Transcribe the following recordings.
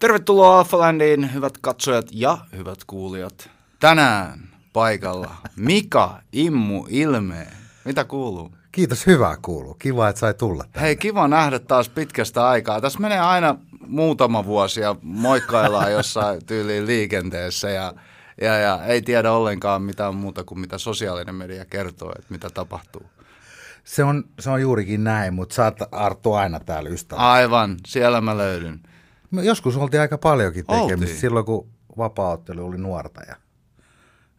Tervetuloa Alphalandiin, hyvät katsojat ja hyvät kuulijat. Tänään paikalla Mika Immu Ilmeen. Mitä kuuluu? Kiitos, hyvää kuuluu. Kiva, että sai tulla tänne. Hei, kiva nähdä taas pitkästä aikaa. Tässä menee aina muutama vuosi ja moikkaillaan jossain tyyliin liikenteessä ja, ja, ja ei tiedä ollenkaan mitään muuta kuin mitä sosiaalinen media kertoo, että mitä tapahtuu. Se on, se on juurikin näin, mutta sä oot Arttu aina täällä ystävä. Aivan, siellä mä löydyn. Me joskus oltiin aika paljonkin tekemistä Oltiin. silloin, kun vapaaottelu oli nuorta. Ja...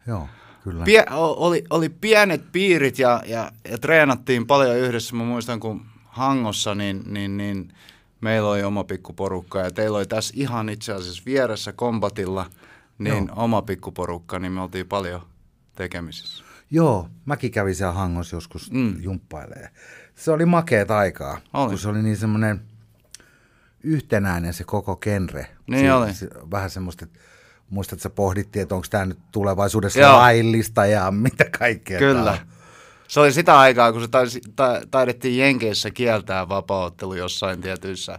Joo, kyllä. Pie, oli, oli pienet piirit ja, ja, ja treenattiin paljon yhdessä. Mä muistan, kun Hangossa, niin, niin, niin meillä oli oma pikkuporukka ja teillä oli tässä ihan itse asiassa vieressä kombatilla niin Joo. oma pikkuporukka, niin me oltiin paljon tekemisissä. Joo, mäkin kävin siellä Hangossa joskus Mm. mm. jumppailee. Se oli makeet aikaa, Oli. kun se oli niin semmoinen yhtenäinen se koko genre. Niin se, oli. Se, vähän semmoista, että muistat, että sä pohdittiin, että onko tämä nyt tulevaisuudessa Joo. laillista ja mitä kaikkea. tää Kyllä. on. Se oli sitä aikaa, kun se taisi, ta, taidettiin Jenkeissä kieltää vapaaottelu jossain tietyissä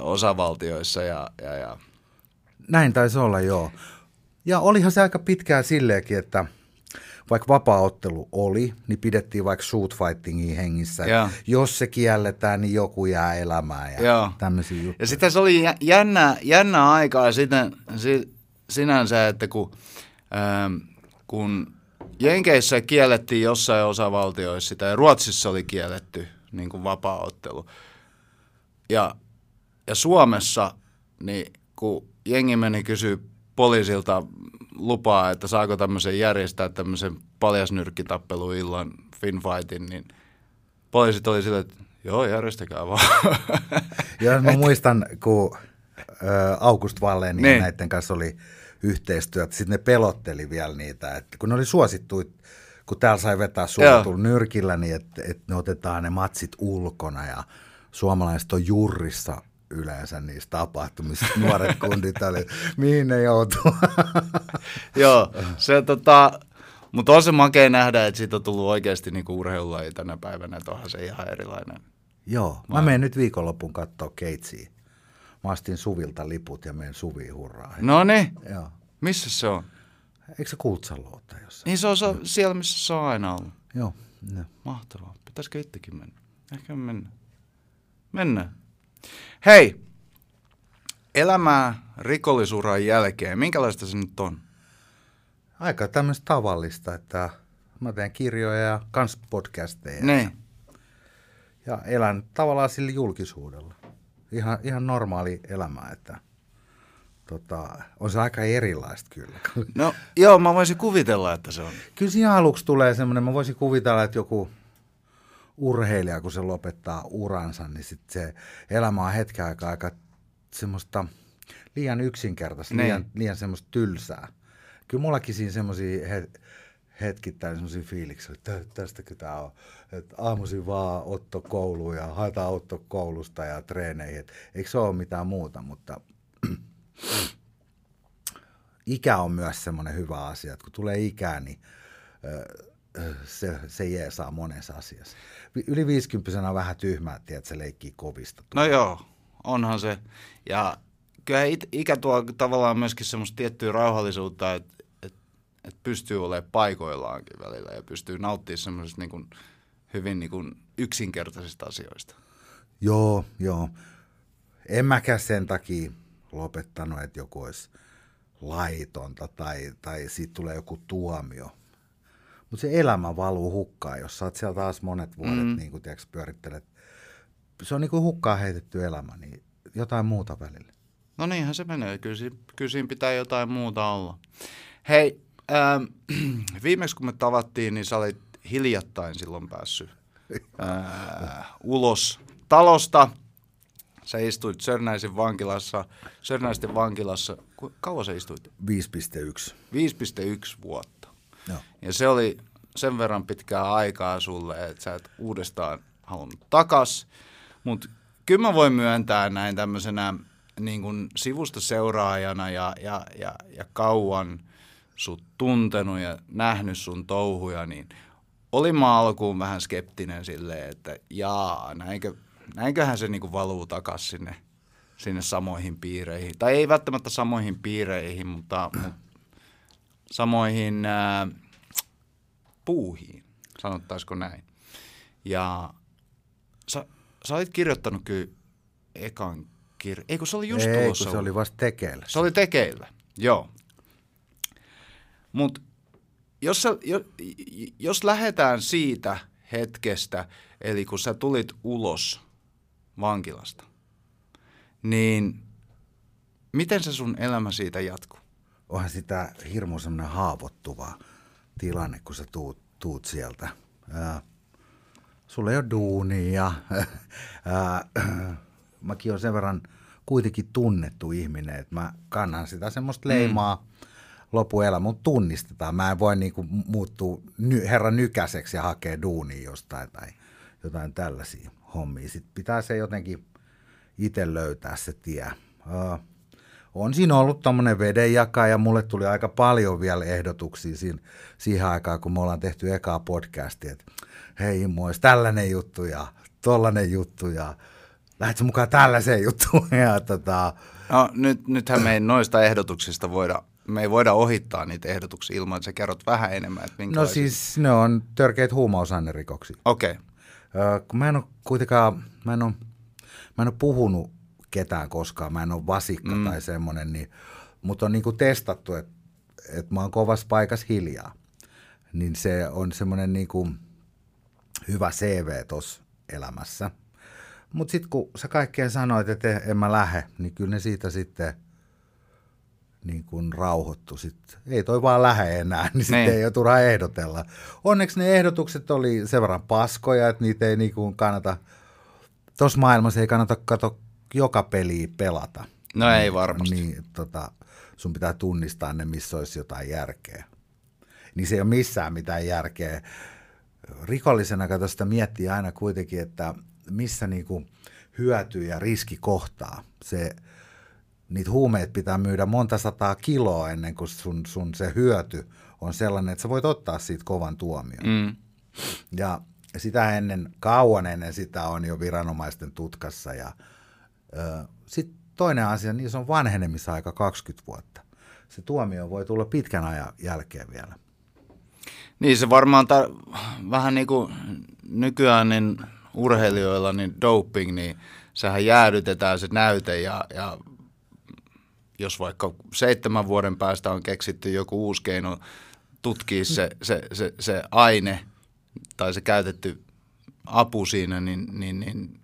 osavaltioissa ja, ja, ja Näin taisi olla, joo. Ja olihan se aika pitkään silleenkin, että vaikka vapaaottelu oli, niin pidettiin vaikka shoot fightingia hengissä. Joo. Jos se kielletään, niin joku jää elämään ja Joo. tämmöisiä juttuja. Ja sitten se oli jä- jännää, jännää aikaa sitten, si, sinänsä, että kun, ähm, kun Jenkeissä kiellettiin jossain osavaltioissa sitä ja Ruotsissa oli kielletty niin kuin vapaaottelu. Ja, ja Suomessa, niin kun jengi meni kysyä poliisilta lupaa, että saako tämmöisen järjestää tämmöisen paljasnyrkkitappeluillan finfightin, niin poliisit oli silleen, että joo, järjestäkää vaan. Ja mä muistan, kun August Wallen ja Niin. näiden kanssa oli yhteistyöt, sitten ne pelotteli vielä niitä, että kun ne oli suosittu, kun täällä sai vetää suositulla nyrkillä, niin että, että ne otetaan ne matsit ulkona ja suomalaiset on jurrissa yleensä niissä tapahtumissa. Nuoret kundit oli, mihin ne joutuu. Joo, se tota, mutta on se makea nähdä, että siitä on tullut oikeasti niinku urheilulaji tänä päivänä, että onhan se ihan erilainen. Joo, mä menen nyt viikonloppuun katsoa Keitsiä. Mä astin Suvilta liput ja menen Suviin hurraa. No niin, missä se on? Eikö se Kultsalla ole jossain? Niin se on se, siellä, missä se on aina ollut. Joo. No. Mahtavaa. Pitäisikö itsekin mennä? Ehkä mennä. Mennään. Hei, elämää rikollisuran jälkeen. Minkälaista se nyt on? Aika tämmöistä tavallista, että mä teen kirjoja ja kans podcasteja. Niin. Ja elän tavallaan sillä julkisuudella. Ihan, ihan normaali elämä, että tota, on se aika erilaista kyllä. No joo, mä voisin kuvitella, että se on. Kyllä siinä aluksi tulee semmoinen, mä voisin kuvitella, että joku urheilija, kun se lopettaa uransa, niin sit se elämä on hetken aikaa aika semmoista liian yksinkertaista, Niin. liian, liian semmoista tylsää. Kyllä mullakin siinä semmoisia he, hetkittäin semmoisia fiiliksiä, että tä- tästäkö tämä on. Että aamuisin vaan otto kouluun ja haetaan otto koulusta ja treeneihin. Et eikö se ole mitään muuta, mutta ikä on myös semmoinen hyvä asia, että kun tulee ikää, niin se, se jeesaa monessa asiassa. Yli 50 on vähän tyhmää, että se leikkii kovista. No joo, onhan se. Ja kyllä it, ikä tuo tavallaan myöskin semmoista tiettyä rauhallisuutta, että et, et pystyy olemaan paikoillaankin välillä ja pystyy nauttimaan semmoisista niin kuin, hyvin niin kuin yksinkertaisista asioista. Joo, joo. En mäkään sen takia lopettanut, että joku olisi laitonta tai, tai siitä tulee joku tuomio. Mutta se elämä valuu hukkaan, jos sä oot siellä taas monet vuodet mm. niin kuin, tiedätkö, pyörittelet. Se on niin kuin hukkaan heitetty elämä, niin jotain muuta välillä. No niinhän se menee. Kyllä, si- kyllä siinä pitää jotain muuta olla. Hei, ähm, viimeksi kun me tavattiin, niin sä olit hiljattain silloin päässyt äh, ulos talosta. Sä istuit Sörnäisen vankilassa, Sörnäisten vankilassa. Kauan sä istuit? 5.1. 5,1 vuotta. Joo. Ja se oli sen verran pitkää aikaa sulle, että sä et uudestaan halunnut takas. Mutta kyllä mä voin myöntää näin tämmöisenä niin kuin sivusta seuraajana ja, ja, ja, ja kauan sut tuntenut ja nähnyt sun touhuja, niin olin mä alkuun vähän skeptinen silleen, että jaa, näinkö, näinköhän se niinku valuu takas sinne, sinne samoihin piireihin. Tai ei välttämättä samoihin piireihin, mutta, mutta samoihin ää, puuhiin, sanottaisiko näin. Ja sä, sä olit kirjoittanut kyllä ekan kirja. Ei kun se oli just Ei, tulossa. kun se oli vasta tekeillä. Se oli tekeillä, joo. Mutta jos, sä- jo, jos lähdetään siitä hetkestä, eli kun sä tulit ulos vankilasta, niin miten se sun elämä siitä jatkuu? Onhan sitä hirmu semmoinen haavoittuva tilanne, kun sä tuut, tuut sieltä. Ää, sulla ei ole duunia. Ää, mäkin olen sen verran kuitenkin tunnettu ihminen, että mä kannan sitä semmoista leimaa mm. lopuelämä, mutta tunnistetaan. Mä en voi niinku muuttua ny, herran nykäiseksi ja hakea duunia jostain tai jotain tällaisia hommia. Sitten pitää se jotenkin itse löytää se tie. Ää, on siinä ollut tämmöinen vedenjaka ja mulle tuli aika paljon vielä ehdotuksia siinä, siihen aikaan, kun me ollaan tehty ekaa podcastia, että hei mois, tällainen juttu ja tollainen juttu ja lähdetkö mukaan tällaiseen juttuun ja tota, No nyt, nythän me ei noista ehdotuksista voida, me ei voida ohittaa niitä ehdotuksia ilman, että sä kerrot vähän enemmän, että no siis ne on törkeitä huumausainerikoksia. Okei, okay. Ö, kun mä en ole kuitenkaan, mä en ole, mä en ole puhunut ketään koskaan, mä en ole vasikka mm. tai semmoinen, niin, mutta on niinku testattu, että että mä oon kovassa paikassa hiljaa. Niin se on semmoinen niinku hyvä CV tuossa elämässä. Mutta sitten kun sä kaikkeen sanoit, että en mä lähde, niin kyllä ne siitä sitten niin kuin rauhoittu. Sitten ei toi vaan lähde enää, niin sitten Niin. ei ole turha ehdotella. Onneksi ne ehdotukset oli sen verran paskoja, että niitä ei niin kuin kannata, tuossa maailmassa ei kannata kato joka peliä pelata. no ei varmasti. Niin tota, sun pitää tunnistaa ne, missä olisi jotain järkeä. Niin se ei ole missään mitään järkeä. Rikollisena kato sitä miettii aina kuitenkin, että missä niinku hyöty ja riski kohtaa. Se, niitä huumeet pitää myydä monta sataa kiloa ennen kuin sun, sun se hyöty on sellainen, että sä voit ottaa siitä kovan tuomion. Mm. Ja sitä ennen, kauan ennen sitä on jo viranomaisten tutkassa. Ja sitten toinen asia, niin se on vanhenemisaika 20 vuotta. Se tuomio voi tulla pitkän ajan jälkeen vielä. Niin se varmaan tar- vähän niin kuin nykyään niin urheilijoilla niin doping, niin sehän jäädytetään se näyte ja, ja jos vaikka seitsemän vuoden päästä on keksitty joku uusi keino tutkia se, se, se, se aine tai se käytetty apu siinä, niin, niin, niin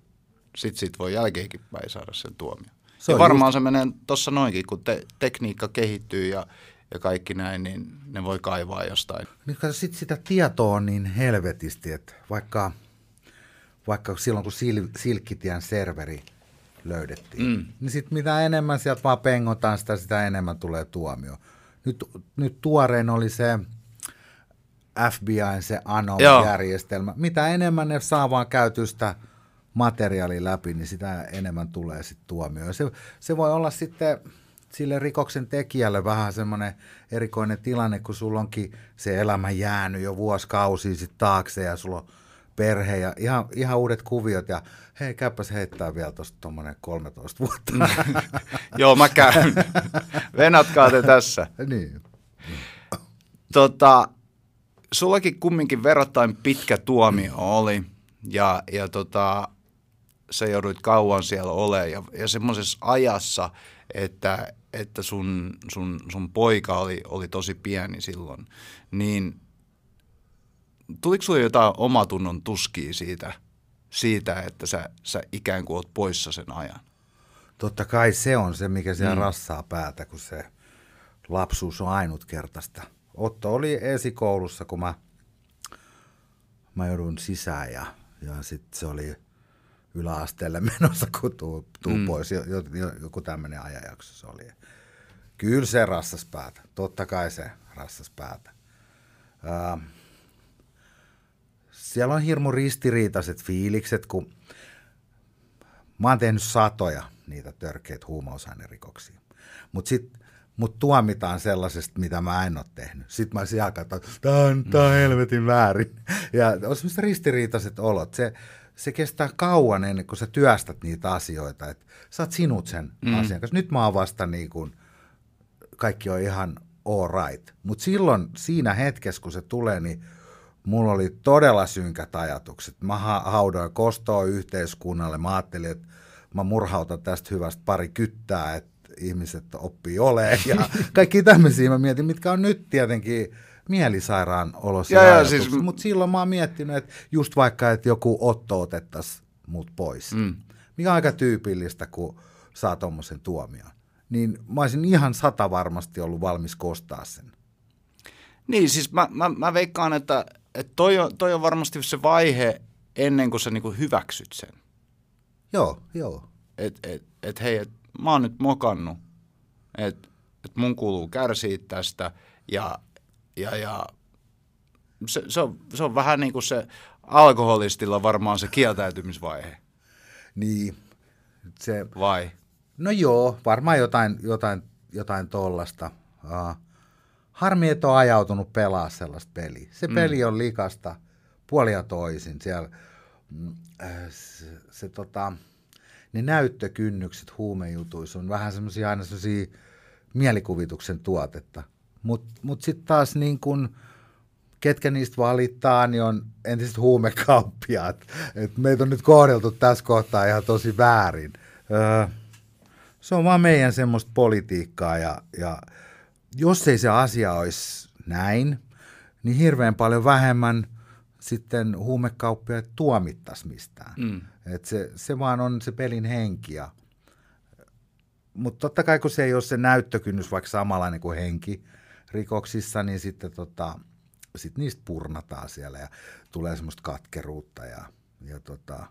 sitten sit voi jälkeenkin päin saada sen tuomio. Se ja varmaan se menee tuossa noinkin, kun te, tekniikka kehittyy ja, ja kaikki näin, niin ne voi kaivaa jostain. Nyt kato, sit sitä tietoa on niin helvetisti, että vaikka, vaikka silloin kun sil, Silkkitien serveri löydettiin, mm. niin sitten mitä enemmän sieltä vaan pengotaan sitä, sitä enemmän tulee tuomio. Nyt, nyt tuorein oli se FBIn se Joo. ANOM-järjestelmä. Mitä enemmän ne saa vaan käytöstä materiaali läpi, niin sitä enemmän tulee sitten tuomio. Se, se voi olla sitten sille rikoksen tekijälle vähän semmoinen erikoinen tilanne, kun sulla onkin se elämä jäänyt jo vuosikausia sitten taakse ja sulla on perhe ja ihan, ihan uudet kuviot ja hei, käypäs heittää vielä tuosta tuommoinen 13 vuotta. Joo, mä käyn. Venatkaa te tässä. niin. Tota, sullakin kumminkin verrattain pitkä tuomio oli ja, ja tota, sä joudut kauan siellä olemaan ja, ja semmoisessa ajassa, että, että sun, sun, sun poika oli, oli tosi pieni silloin, niin tuliko sulla jotain omatunnon tuskia siitä, siitä että sä, sä ikään kuin oot poissa sen ajan? Totta kai se on se, mikä siellä mm. rassaa päätä, kun se lapsuus on ainutkertaista. Otto oli esikoulussa, kun mä, mä joudun sisään ja, ja sitten se oli yläasteelle menossa, kun tuu, tuu mm. pois. Jo, jo, jo, joku tämmöinen ajanjakso se oli. Kyllä se rassas päätä. Totta kai se rassas päätä. Ää, siellä on hirmu ristiriitaiset fiilikset, kun mä oon tehnyt satoja niitä törkeitä huumausainerikoksia. Mutta sitten mut tuomitaan sellaisesta, mitä mä en ole tehnyt. Sitten mä siellä katson, tää on, tää on helvetin väärin. Ja on semmoiset ristiriitaiset olot. Se, se kestää kauan ennen kuin sä työstät niitä asioita, että sä oot sinut sen mm. asian kanssa. Nyt mä oon vasta niin kuin, kaikki on ihan all right. Mutta silloin siinä hetkessä, kun se tulee, niin mulla oli todella synkät ajatukset. Mä haudoin kostoa yhteiskunnalle. Mä ajattelin, että mä murhautan tästä hyvästä pari kyttää, että ihmiset oppii olemaan. Ja kaikki tämmöisiä mä mietin, mitkä on nyt tietenkin mielisairaan olosia siis... Mutta silloin mä oon miettinyt, että just vaikka, että joku Otto otettaisiin mut pois. Mm. Mikä on aika tyypillistä, kun saa tuommoisen tuomion. Niin mä olisin ihan sata varmasti ollut valmis kostaa sen. Niin, siis mä, mä, mä veikkaan, että, että toi, on, toi on varmasti se vaihe ennen kuin sä niinku hyväksyt sen. Joo, joo. Että et, et, hei, et, mä oon nyt mokannut, että et mun kuuluu kärsiä tästä ja, ja, ja se, se, on, se on vähän niin kuin se alkoholistilla varmaan se kieltäytymisvaihe. Niin. Se, Vai? No joo, varmaan jotain, jotain, jotain tollasta. Uh, harmi, että on ajautunut pelaa sellaista peliä. Se mm. peli on likasta puolia toisin. Siellä, mm, äh, se, se, tota, ne näyttökynnykset huumejutuissa on vähän semmoisia aina semmoisia mielikuvituksen tuotetta. Mutta mut, mut sitten taas niin kun, ketkä niistä valittaa, niin on entiset huumekauppiaat. Et meitä on nyt kohdeltu tässä kohtaa ihan tosi väärin. Öö, se on vaan meidän semmoista politiikkaa ja, ja jos ei se asia olisi näin, niin hirveän paljon vähemmän sitten huumekauppiaat tuomittaisi mistään. Mm. Et se, se vaan on se pelin henki. Mutta totta kai kun se ei ole se näyttökynnys vaikka samanlainen kuin henki rikoksissa, niin sitten tota, sit niistä purnataan siellä ja tulee semmoista katkeruutta. Ja, ja tota,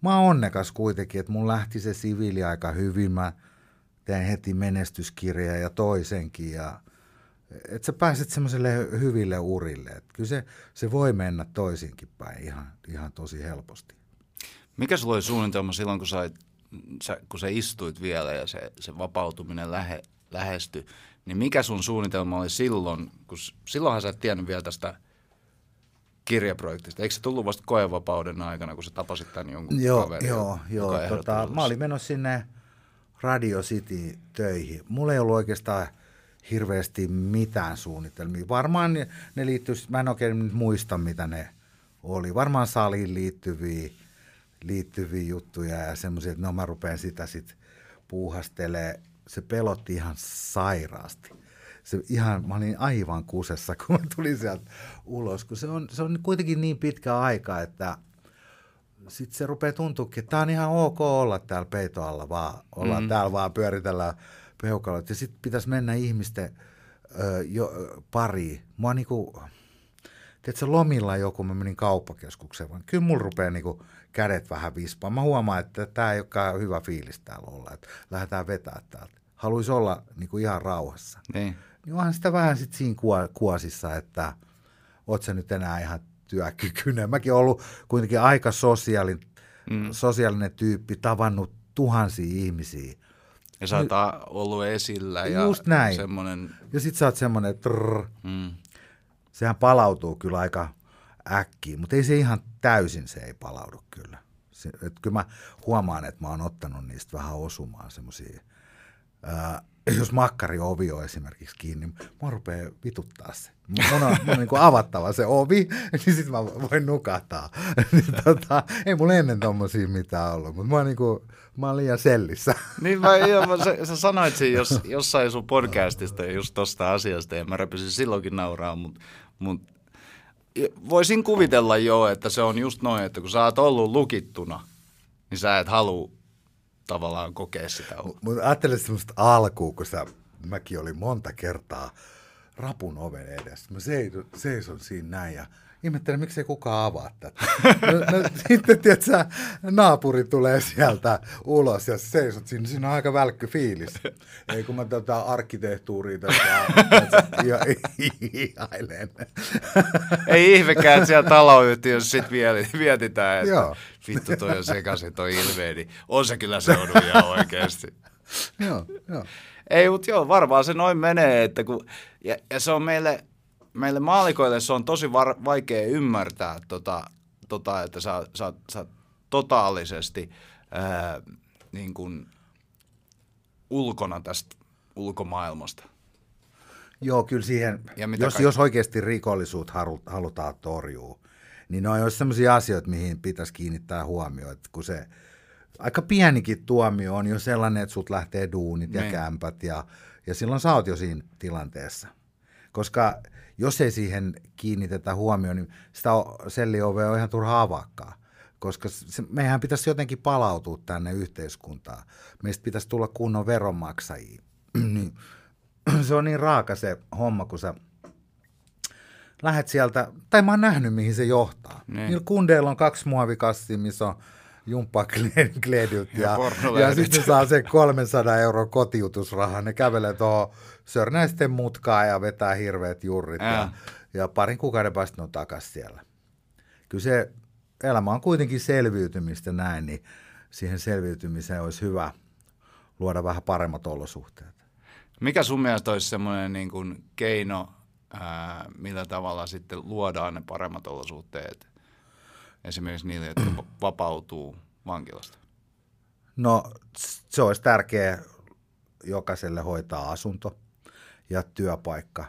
mä oon onnekas kuitenkin, että mun lähti se siviili aika hyvin. Mä teen heti menestyskirja ja toisenkin ja että sä pääset semmoiselle hyville urille. Et kyllä se, se voi mennä toisinkin päin ihan, ihan tosi helposti. Mikä sulla oli suunnitelma silloin, kun sä, sä, kun sä istuit vielä ja se, se vapautuminen lähe, lähestyi, niin mikä sun suunnitelma oli silloin, kun silloinhan sä et tiennyt vielä tästä kirjaprojektista. Eikö se tullut vasta koevapauden aikana, kun sä tapasit tämän jonkun joo, kaverin? Joo, joo. Tota, mä olin menossa sinne Radio City töihin. Mulla ei ollut oikeastaan hirveästi mitään suunnitelmia. Varmaan ne, ne liittyisi, mä en oikein muista mitä ne oli. Varmaan saliin liittyviä, liittyviä juttuja ja semmoisia, että no mä rupean sitä sitten puuhastelee. Se pelotti ihan sairaasti. Se ihan, mä olin aivan kusessa, kun mä tulin sieltä ulos, kun se on, se on kuitenkin niin pitkä aika, että sitten se rupeaa tuntuukin, että tämä on ihan ok olla täällä peitoalla, vaan ollaan mm. täällä vaan pyöritellään peukaloita. Ja sitten pitäisi mennä ihmisten ö, jo, pari. Mua niinku, tiedätkö, lomilla joku, mä menin kauppakeskukseen, vaan kyllä mulla rupeaa niinku kädet vähän vispaa. Mä huomaan, että tämä ei olekaan hyvä fiilis täällä olla, että lähdetään vetää täältä. Haluaisi olla niinku ihan rauhassa. Niin. Niin onhan sitä vähän sitten siinä kuosissa, että oot sä nyt enää ihan työkykyinen. Mäkin olen ollut kuitenkin aika sosiaalinen, mm. sosiaalinen tyyppi, tavannut tuhansia ihmisiä. Ja sä oot ollut esillä ja Just näin. semmoinen... Ja sit sä oot semmoinen, mm. Sehän palautuu kyllä aika äkkiä, mutta ei se ihan täysin se ei palaudu kyllä. Se, et kyllä mä huomaan, että mä oon ottanut niistä vähän osumaan semmoisia jos makkari ovi on esimerkiksi kiinni, niin mua rupeaa vituttaa se. Mun on, mun on niin kuin avattava se ovi, niin sitten mä voin nukahtaa. niin, tota, ei mulla ennen tommosia mitään ollut, mutta mä oon, niin kuin, mä oon liian sellissä. niin mä, joo, sä, sä sanoit siinä jos, jossain sun podcastista just tosta asiasta, ja mä repisin silloinkin nauraa, mutta mut, voisin kuvitella jo, että se on just noin, että kun sä oot ollut lukittuna, niin sä et halua tavallaan kokea sitä. Mutta ajattelen semmoista alkuun, kun sä, mäkin olin monta kertaa rapun oven edessä. Mä seison, seison siinä näin ja ihmettelen, miksei kukaan avaa tätä. No, no, sitten, tiedätkö, naapuri tulee sieltä ulos ja seisot siinä, siinä on aika välkky fiilis. Ei kun mä tätä arkkitehtuuria tässä ihailen. Ei ihmekään, että siellä taloyhtiössä sitten vietitään, että Joo. vittu toi on sekaisin toi ilmeeni. Niin on se kyllä seudun ihan oikeasti. joo, joo. Ei, mutta joo, varmaan se noin menee, että kun, ja, ja se on meille, meille maalikoille se on tosi var, vaikea ymmärtää, tota, tota, että sä, sä, sä totaalisesti ää, niin kuin ulkona tästä ulkomaailmasta. Joo, kyllä siihen, jos, jos oikeasti rikollisuut halutaan torjua, niin ne on sellaisia asioita, mihin pitäisi kiinnittää huomioon, että kun se aika pienikin tuomio on jo sellainen, että sut lähtee duunit ja niin. kämpät ja, ja silloin sä oot jo siinä tilanteessa. Koska jos ei siihen kiinnitetä huomioon, niin sitä selliovea on ihan turha avakkaa. Koska se, meidän pitäisi jotenkin palautua tänne yhteiskuntaan. Meistä pitäisi tulla kunnon veronmaksajia. Niin se on niin raaka se homma, kun sä lähet sieltä, tai mä oon nähnyt, mihin se johtaa. Niin. Niillä kundeilla on kaksi muovikassia, missä on jumppakledut ja, ja, ja sitten saa sen 300 euro kotiutusrahan. Ne kävelee tuohon Sörnäisten mutkaa ja vetää hirveät jurrit ja, ja, ja parin kuukauden päästä ne on takaisin siellä. Kyllä se elämä on kuitenkin selviytymistä näin, niin siihen selviytymiseen olisi hyvä luoda vähän paremmat olosuhteet. Mikä sun mielestä olisi semmoinen niin kuin keino, ää, millä tavalla sitten luodaan ne paremmat olosuhteet esimerkiksi niille, jotka vapautuu vankilasta? No se olisi tärkeää jokaiselle hoitaa asunto ja työpaikka.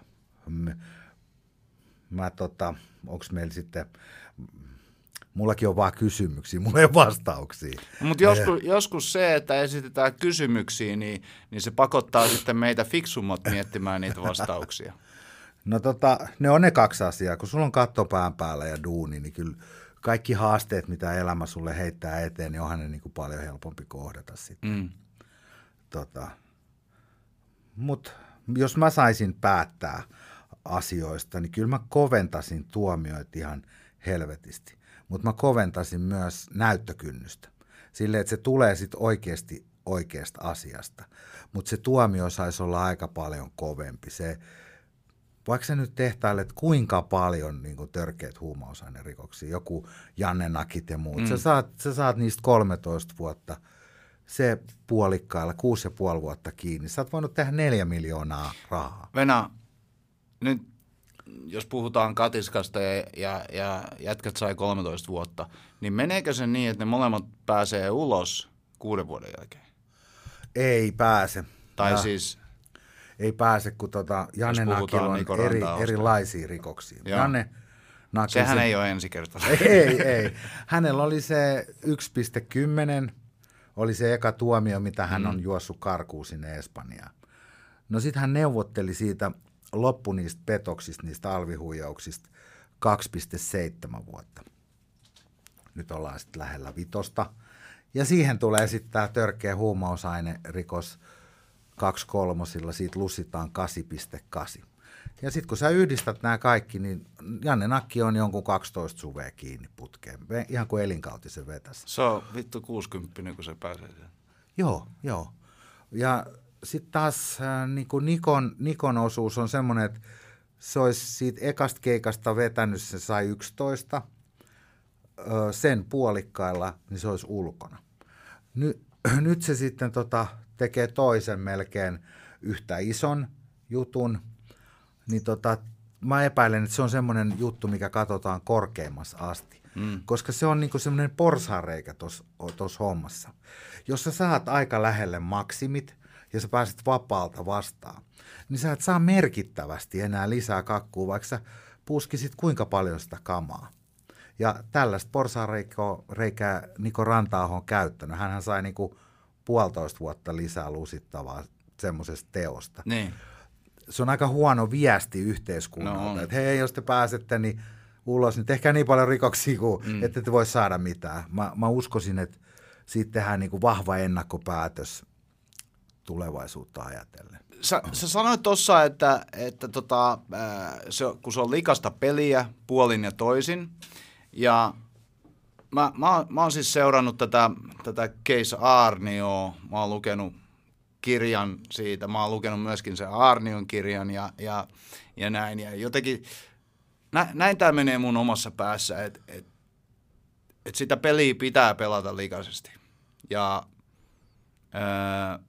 Mä tota, onko meillä sitten, mullakin on vaan kysymyksiä, mulla ei ole vastauksia. Mutta joskus, joskus se, että esitetään kysymyksiä, niin, niin se pakottaa sitten meitä fiksummat miettimään niitä vastauksia. No tota, ne on ne kaksi asiaa. Kun sulla on katto pään päällä ja duuni, niin kyllä kaikki haasteet, mitä elämä sulle heittää eteen, niin onhan ne niin kuin paljon helpompi kohdata sitten. Mm. Tota, Mutta jos mä saisin päättää asioista, niin kyllä mä koventasin tuomioita ihan helvetisti. Mutta mä koventasin myös näyttökynnystä. Silleen, että se tulee sitten oikeasti oikeasta asiasta. Mutta se tuomio saisi olla aika paljon kovempi. Se, vaikka sä nyt tehtailet kuinka paljon niin kuin törkeät huumausainerikoksia, joku Janne Nakit ja muut, mm. sä, saat, sä saat niistä 13 vuotta, se puolikkailla, kuusi ja puoli vuotta kiinni. Sä oot voinut tehdä neljä miljoonaa rahaa. Venä, nyt jos puhutaan katiskasta ja, ja, ja jätkät sai 13 vuotta, niin meneekö se niin, että ne molemmat pääsee ulos kuuden vuoden jälkeen? Ei pääse. Tai ja. siis ei pääse, kun tota, Janne Nakilla on eri, erilaisia rikoksia. Joo. Janne Nakil, Sehän se, ei ole ensi kertaa. Ei, ei. Hänellä oli se 1,10, oli se eka tuomio, mitä hän mm. on juossut karkuun sinne Espanjaan. No sitten hän neuvotteli siitä loppu niistä petoksista, niistä alvihuijauksista 2,7 vuotta. Nyt ollaan sitten lähellä vitosta. Ja siihen tulee sitten tämä törkeä huumausainerikos kaksi kolmosilla, siitä lussitaan 8,8. Ja sitten kun sä yhdistät nämä kaikki, niin Janne Nakki on jonkun 12 suvea kiinni putkeen, ihan kuin elinkautisen vetäisi. Se on vittu 60, kun se pääsee siihen. Joo, joo. Ja sitten taas äh, niin kuin Nikon, Nikon osuus on semmoinen, että se olisi siitä ekasta keikasta vetänyt, se sai 11, sen puolikkailla, niin se olisi ulkona. Ny, nyt se sitten tota, tekee toisen melkein yhtä ison jutun, niin tota, mä epäilen, että se on semmoinen juttu, mikä katsotaan korkeimmassa asti. Mm. Koska se on niinku semmoinen porsareikä tuossa hommassa. Jos sä saat aika lähelle maksimit ja sä pääset vapaalta vastaan, niin sä et saa merkittävästi enää lisää kakkua, vaikka sä puskisit kuinka paljon sitä kamaa. Ja tällaista porsareikää Niko ranta on käyttänyt. Hänhän sai niinku puolitoista vuotta lisää lusittavaa semmoisesta teosta. Niin. Se on aika huono viesti yhteiskunnalta, no että hei, jos te pääsette niin ulos, niin tehkää niin paljon rikoksia kuin mm. ette te voi saada mitään. Mä, mä uskoisin, että siitä tehdään niin kuin vahva ennakkopäätös tulevaisuutta ajatellen. Sä, sä sanoit tuossa, että, että tota, se, kun se on likasta peliä puolin ja toisin, ja mä, mä, mä oon siis seurannut tätä, tätä Case Arnio, mä oon lukenut kirjan siitä, mä oon lukenut myöskin sen Arnion kirjan ja, ja, ja näin. Ja jotenkin nä, näin tämä menee mun omassa päässä, että et, et sitä peliä pitää pelata likaisesti. Ja, ää,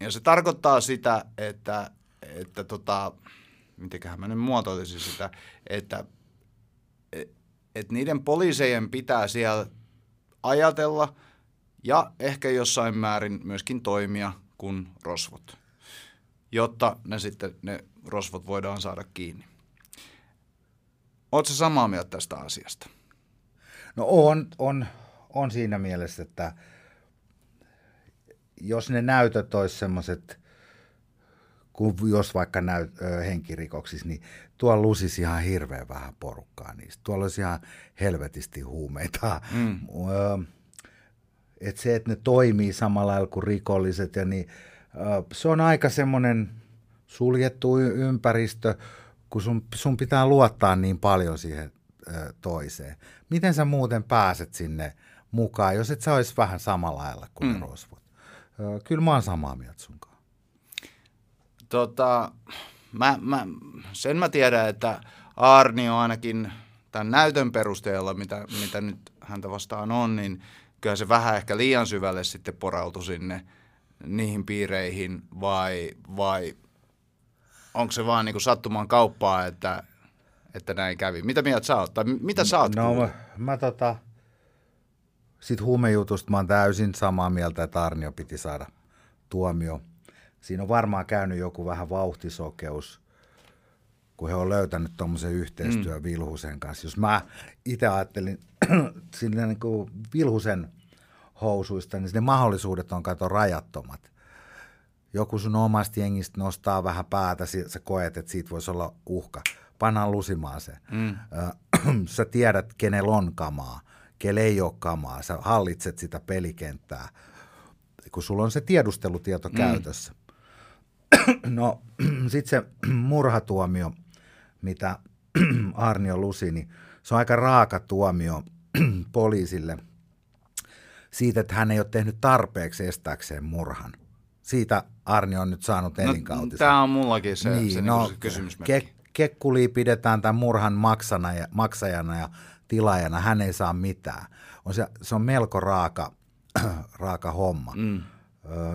ja se tarkoittaa sitä, että, että tota, mitenköhän mä nyt muotoilisin sitä, että että niiden poliisejen pitää siellä ajatella ja ehkä jossain määrin myöskin toimia kuin rosvot, jotta ne sitten ne rosvot voidaan saada kiinni. Oletko samaa mieltä tästä asiasta? No on, on, on siinä mielessä, että jos ne näytöt olisi semmoiset, kun jos vaikka näyt, ö, henkirikoksissa, niin tuolla lusisi ihan hirveän vähän porukkaa niistä. Tuolla olisi ihan helvetisti huumeita. Mm. Ö, et se, että ne toimii samalla lailla kuin rikolliset, ja niin, se on aika semmoinen suljettu ympäristö, kun sun, sun pitää luottaa niin paljon siihen toiseen. Miten sä muuten pääset sinne mukaan, jos et sä olisi vähän samalla lailla kuin mm. rosvot? Kyllä mä oon samaa mieltä sunkaan. Tota, mä, mä, sen mä tiedän, että Arni on ainakin tämän näytön perusteella, mitä, mitä nyt häntä vastaan on, niin kyllä se vähän ehkä liian syvälle sitten porautui sinne niihin piireihin, vai, vai onko se vaan niin kuin sattuman kauppaa, että, että näin kävi? Mitä mieltä sä oot? Tai mitä sä oot No mä, mä tota, sit huumejutusta mä oon täysin samaa mieltä, että Arnio piti saada tuomio. Siinä on varmaan käynyt joku vähän vauhtisokeus, kun he on löytänyt tuommoisen yhteistyön mm. Vilhusen kanssa. Jos mä itse ajattelin sille niin kuin Vilhusen housuista, niin ne mahdollisuudet on kato rajattomat joku sun omasta jengistä nostaa vähän päätä, sä koet, että siitä voisi olla uhka. Pannaan lusimaan se. Mm. sä tiedät, kenellä on kamaa, kelle ei ole kamaa. Sä hallitset sitä pelikenttää, kun sulla on se tiedustelutieto mm. käytössä. no, sitten se murhatuomio, mitä Arnio lusi, niin se on aika raaka tuomio poliisille siitä, että hän ei ole tehnyt tarpeeksi estääkseen murhan siitä Arni on nyt saanut no, elinkautisen. Tämä on mullakin se, niin, se, no, se kysymysmerkki. Ke, Kekkuli pidetään tämän murhan maksana ja, maksajana ja tilaajana, hän ei saa mitään. On se, se on melko raaka, raaka homma. Mm.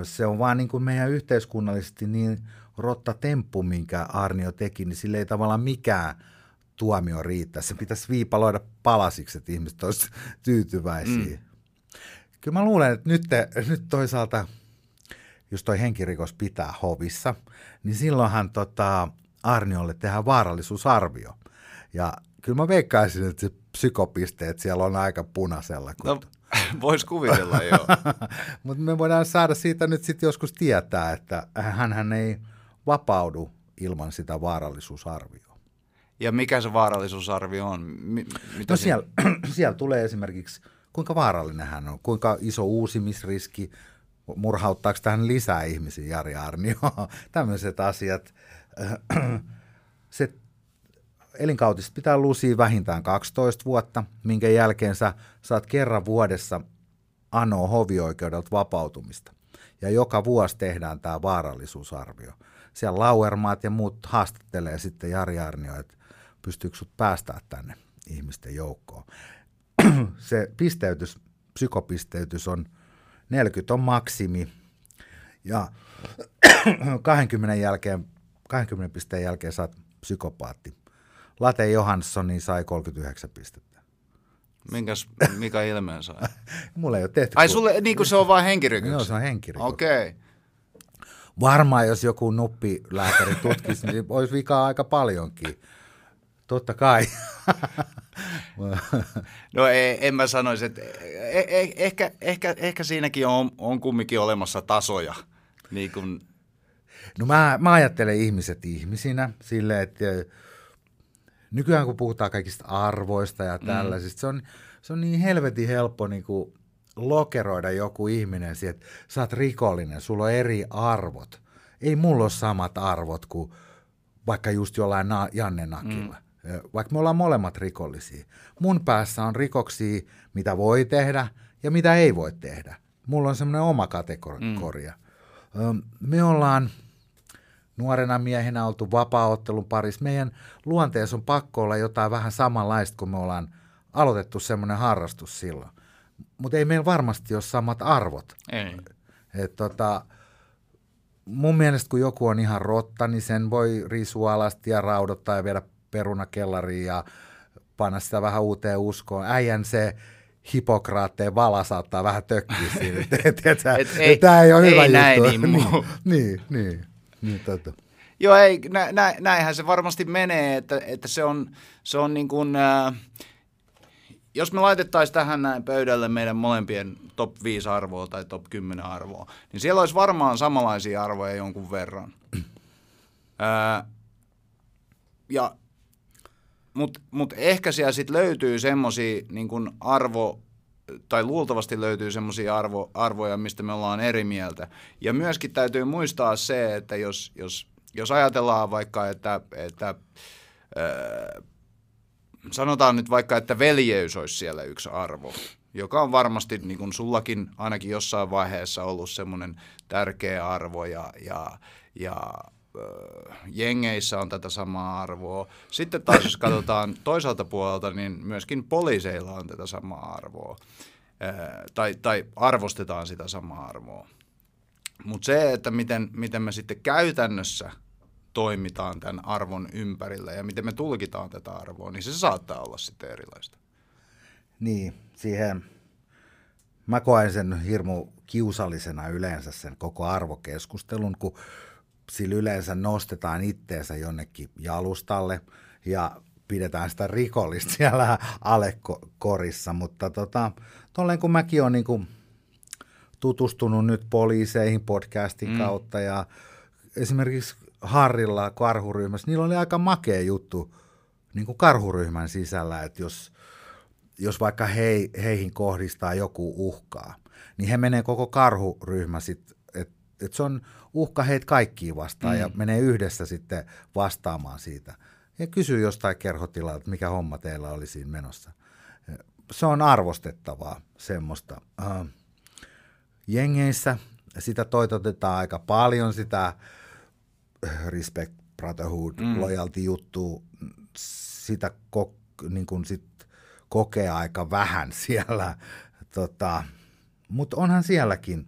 Se on vaan niin kuin meidän yhteiskunnallisesti niin rotta temppu, minkä Arnio teki, niin sille ei tavallaan mikään tuomio riittää. Se pitäisi viipaloida palasiksi, että ihmiset olisivat tyytyväisiä. Mm. Kyllä mä luulen, että nyt, te, nyt toisaalta – jos toi henkirikos pitää hovissa, niin silloinhan tota, Arniolle tehdään vaarallisuusarvio. Ja kyllä mä veikkaisin, että se psykopisteet siellä on aika punaisella. Kun... No, vois kuvitella, joo. Mutta me voidaan saada siitä nyt sitten joskus tietää, että hän ei vapaudu ilman sitä vaarallisuusarvioa. Ja mikä se vaarallisuusarvio on? Mi- mitä no siellä, siellä tulee esimerkiksi, kuinka vaarallinen hän on, kuinka iso uusimisriski, murhauttaako tähän lisää ihmisiä, Jari Arnio, tämmöiset asiat. Se elinkautista pitää lusia vähintään 12 vuotta, minkä jälkeen sä saat kerran vuodessa anoa hovioikeudelta vapautumista. Ja joka vuosi tehdään tämä vaarallisuusarvio. Siellä Lauermaat ja muut haastattelee sitten Jari Arnio, että pystyykö sut päästää tänne ihmisten joukkoon. Se pisteytys, psykopisteytys on 40 on maksimi. Ja 20 jälkeen, 20 pisteen jälkeen saat psykopaatti. Late Johansson sai 39 pistettä. Minkäs, mikä ilmeen sai? Mulla ei ole tehty. Ai sulle, niin kuin se on vain henkirikos? Joo, se on henkirikos. Okei. Okay. Varmaan jos joku nuppilääkäri tutkisi, niin olisi vikaa aika paljonkin. Totta kai. no ei, en mä sanoisi, että eh, eh, ehkä, ehkä, ehkä siinäkin on, on kumminkin olemassa tasoja. Niin kun... No mä, mä ajattelen ihmiset ihmisinä silleen, että nykyään kun puhutaan kaikista arvoista ja mm. tällaisista, mm. se, on, se on niin helvetin helppo niin kuin lokeroida joku ihminen siihen, että sä oot rikollinen, sulla on eri arvot. Ei mulla ole samat arvot kuin vaikka just jollain na- Janne Nakilla. Mm vaikka me ollaan molemmat rikollisia. Mun päässä on rikoksia, mitä voi tehdä ja mitä ei voi tehdä. Mulla on semmoinen oma kategoria. Mm. Me ollaan nuorena miehenä oltu vapaaottelun parissa. Meidän luonteessa on pakko olla jotain vähän samanlaista, kun me ollaan aloitettu semmoinen harrastus silloin. Mutta ei meillä varmasti ole samat arvot. Ei. Et tota, mun mielestä kun joku on ihan rotta, niin sen voi riisua alasti ja raudottaa ja viedä perunakellariin ja panna sitä vähän uuteen uskoon. Äijän se Hippokraatteen vala saattaa vähän tökkiä siinä. Ei- tämä ei ole ei hyvä näin juttu. niin muu. niin, niin, niin, tota. Joo, ei, nä, nä, näinhän se varmasti menee, että, että se on, se on niin kuin, äh, jos me laitettaisiin tähän näin pöydälle meidän molempien top 5 arvoa tai top 10 arvoa, niin siellä olisi varmaan samanlaisia arvoja jonkun verran. Ää, ja, Mutta mut ehkä siellä sitten löytyy semmoisia niin kun arvo, tai luultavasti löytyy semmoisia arvo, arvoja, mistä me ollaan eri mieltä. Ja myöskin täytyy muistaa se, että jos, jos, jos ajatellaan vaikka, että, että ää, sanotaan nyt vaikka, että veljeys olisi siellä yksi arvo, joka on varmasti niin kuin sullakin ainakin jossain vaiheessa ollut semmoinen tärkeä arvo ja, ja, ja jengeissä on tätä samaa arvoa. Sitten taas jos katsotaan toiselta puolelta, niin myöskin poliiseilla on tätä samaa arvoa. Tai, tai arvostetaan sitä samaa arvoa. Mutta se, että miten, miten me sitten käytännössä toimitaan tämän arvon ympärillä ja miten me tulkitaan tätä arvoa, niin se saattaa olla sitten erilaista. Niin, siihen mä koen sen hirmu kiusallisena yleensä sen koko arvokeskustelun, kun sillä yleensä nostetaan itteensä jonnekin jalustalle ja pidetään sitä rikollista siellä alekorissa, mutta tota, tolleen kun mäkin olen niinku tutustunut nyt poliiseihin podcastin mm. kautta ja esimerkiksi Harrilla karhuryhmässä, niillä oli aika makea juttu niin kuin karhuryhmän sisällä, että jos, jos vaikka hei, heihin kohdistaa joku uhkaa, niin he menee koko karhuryhmä sitten, että et se on uhka heitä kaikkiin vastaan mm. ja menee yhdessä sitten vastaamaan siitä. Ja kysyy jostain kerhotilalta, että mikä homma teillä oli siinä menossa. Se on arvostettavaa semmoista. Uh, jengeissä sitä toitotetaan aika paljon, sitä respect, brotherhood, mm. loyalty juttu, sitä ko- niin kuin sit kokee aika vähän siellä. Tota, Mutta onhan sielläkin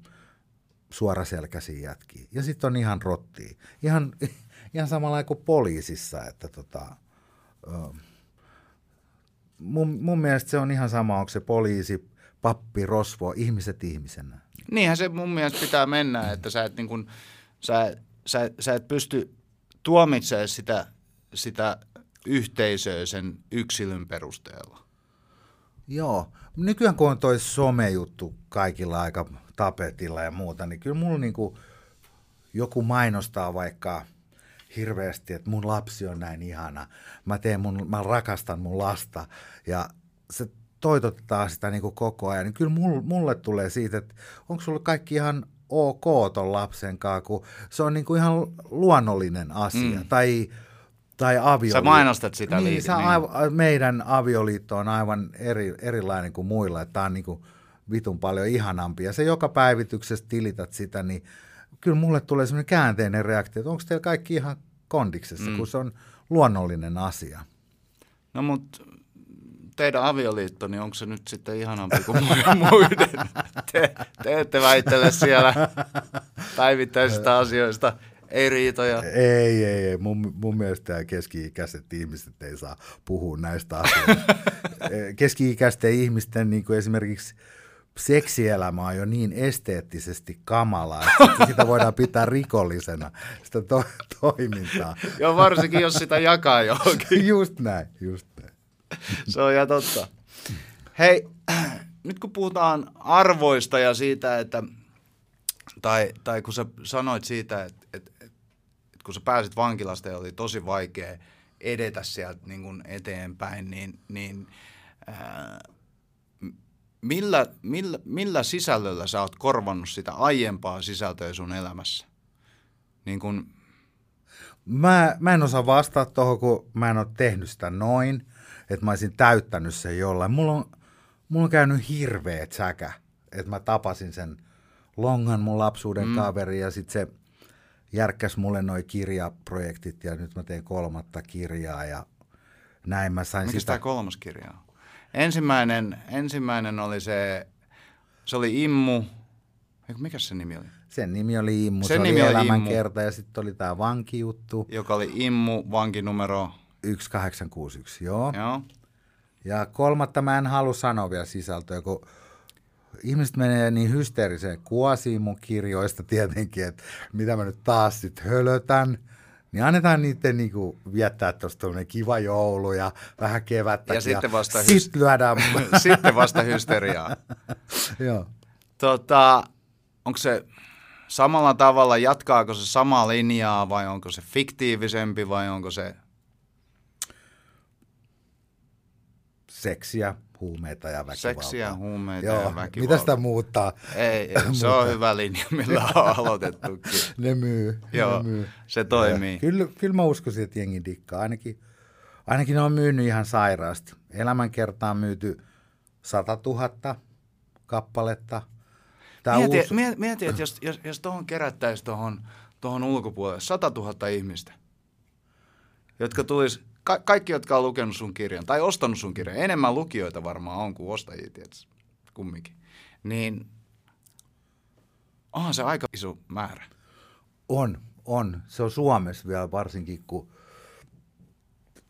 suoraselkäisiä jätkiä. Ja sitten on ihan rottia. Ihan, ihan samalla kuin poliisissa, että tota, mun, mun mielestä se on ihan sama, onko se poliisi, pappi, rosvo, ihmiset ihmisenä. Niinhän se mun mielestä pitää mennä, että sä et, niin kun, sä, sä, sä et pysty tuomitsemaan sitä, sitä yhteisöä sen yksilön perusteella. Joo. Nykyään kun on toi somejuttu kaikilla aika tapetilla ja muuta, niin kyllä mulla niinku joku mainostaa vaikka hirveästi, että mun lapsi on näin ihana. Mä, teen mun, mä rakastan mun lasta ja se toitotetaan sitä niin kuin koko ajan, niin kyllä mulle tulee siitä, että onko sulla kaikki ihan ok ton lapsen kanssa, kun se on niin kuin ihan luonnollinen asia. Mm. Tai, tai avioliitto. Sä mainostat sitä niin, liikaa. Sä niin. Aiv- meidän avioliitto on aivan eri, erilainen kuin muilla, että tämä on niin kuin vitun paljon ihanampi. Ja se joka päivityksessä tilität sitä, niin kyllä mulle tulee semmoinen käänteinen reaktio, että onko teillä kaikki ihan kondiksessa, mm. kun se on luonnollinen asia. No mutta teidän avioliitto, niin onko se nyt sitten ihanampi kuin muiden? Te, te ette väittele siellä päivittäisistä asioista, ei riitoja. Ei, ei, ei. Mun, mun mielestä keski-ikäiset ihmiset ei saa puhua näistä asioista. Keski-ikäisten ihmisten niin kuin esimerkiksi seksielämä on jo niin esteettisesti kamalaa, että sitä voidaan pitää rikollisena, sitä to- toimintaa. Joo, varsinkin jos sitä jakaa johonkin. Just näin, just näin. Se on ihan totta. Hei, nyt kun puhutaan arvoista ja siitä, että, tai, tai kun sä sanoit siitä, että, että, että kun sä pääsit vankilasta ja oli tosi vaikea edetä sieltä niin kuin eteenpäin, niin, niin ää, millä, millä, millä sisällöllä sä oot korvannut sitä aiempaa sisältöä sun elämässä? Niin kun... mä, mä en osaa vastata tuohon, kun mä en ole tehnyt sitä noin, että mä olisin täyttänyt sen jollain. Mulla on, mulla on käynyt hirveä säkä, että mä tapasin sen Longan mun lapsuuden mm. kaveri ja sitten se järkkäs mulle noi kirjaprojektit ja nyt mä teen kolmatta kirjaa ja näin mä sain Mikä sitä. tämä kolmas kirja on? Ensimmäinen, ensimmäinen oli se, se oli Immu, mikä se nimi oli? Sen nimi oli Immu, Sen se nimi oli oli elämänkerta ja sitten oli tämä vankijuttu Joka oli Immu, vankinumero, 1861, joo. joo. Ja kolmatta mä en halua sanoa vielä sisältöä, kun ihmiset menee niin hysteeriseen kuosiin mun kirjoista tietenkin, että mitä mä nyt taas sitten hölötän. Niin annetaan niiden niinku viettää tuosta kiva joulu ja vähän kevättä. Ja sitten vasta, sit lyödään. sitten vasta hysteriaa. Joo. Tota, onko se samalla tavalla, jatkaako se samaa linjaa vai onko se fiktiivisempi vai onko se... Seksiä, huumeita ja väkivaltaa. Seksiä, huumeita Joo, ja väkivaltaa. Mitä sitä muuttaa? Ei, se on hyvä linja, millä on aloitettukin. ne myy. Joo, ne myy. se toimii. Ja, kyllä, kyllä mä uskoisin, että jengi dikkaa. Ainakin, ainakin ne on myynyt ihan sairaasti. Elämänkertaan myyty 100 000 kappaletta. Tää mieti, uusi... mieti, mieti, että jos, jos, jos tuohon kerättäisiin tuohon tohon ulkopuolelle 100 000 ihmistä, jotka tulisi ka- kaikki, jotka on lukenut sun kirjan tai ostanut sun kirjan, enemmän lukijoita varmaan on kuin ostajia tietysti, kumminkin, niin onhan se aika iso määrä. On, on. Se on Suomessa vielä varsinkin, kun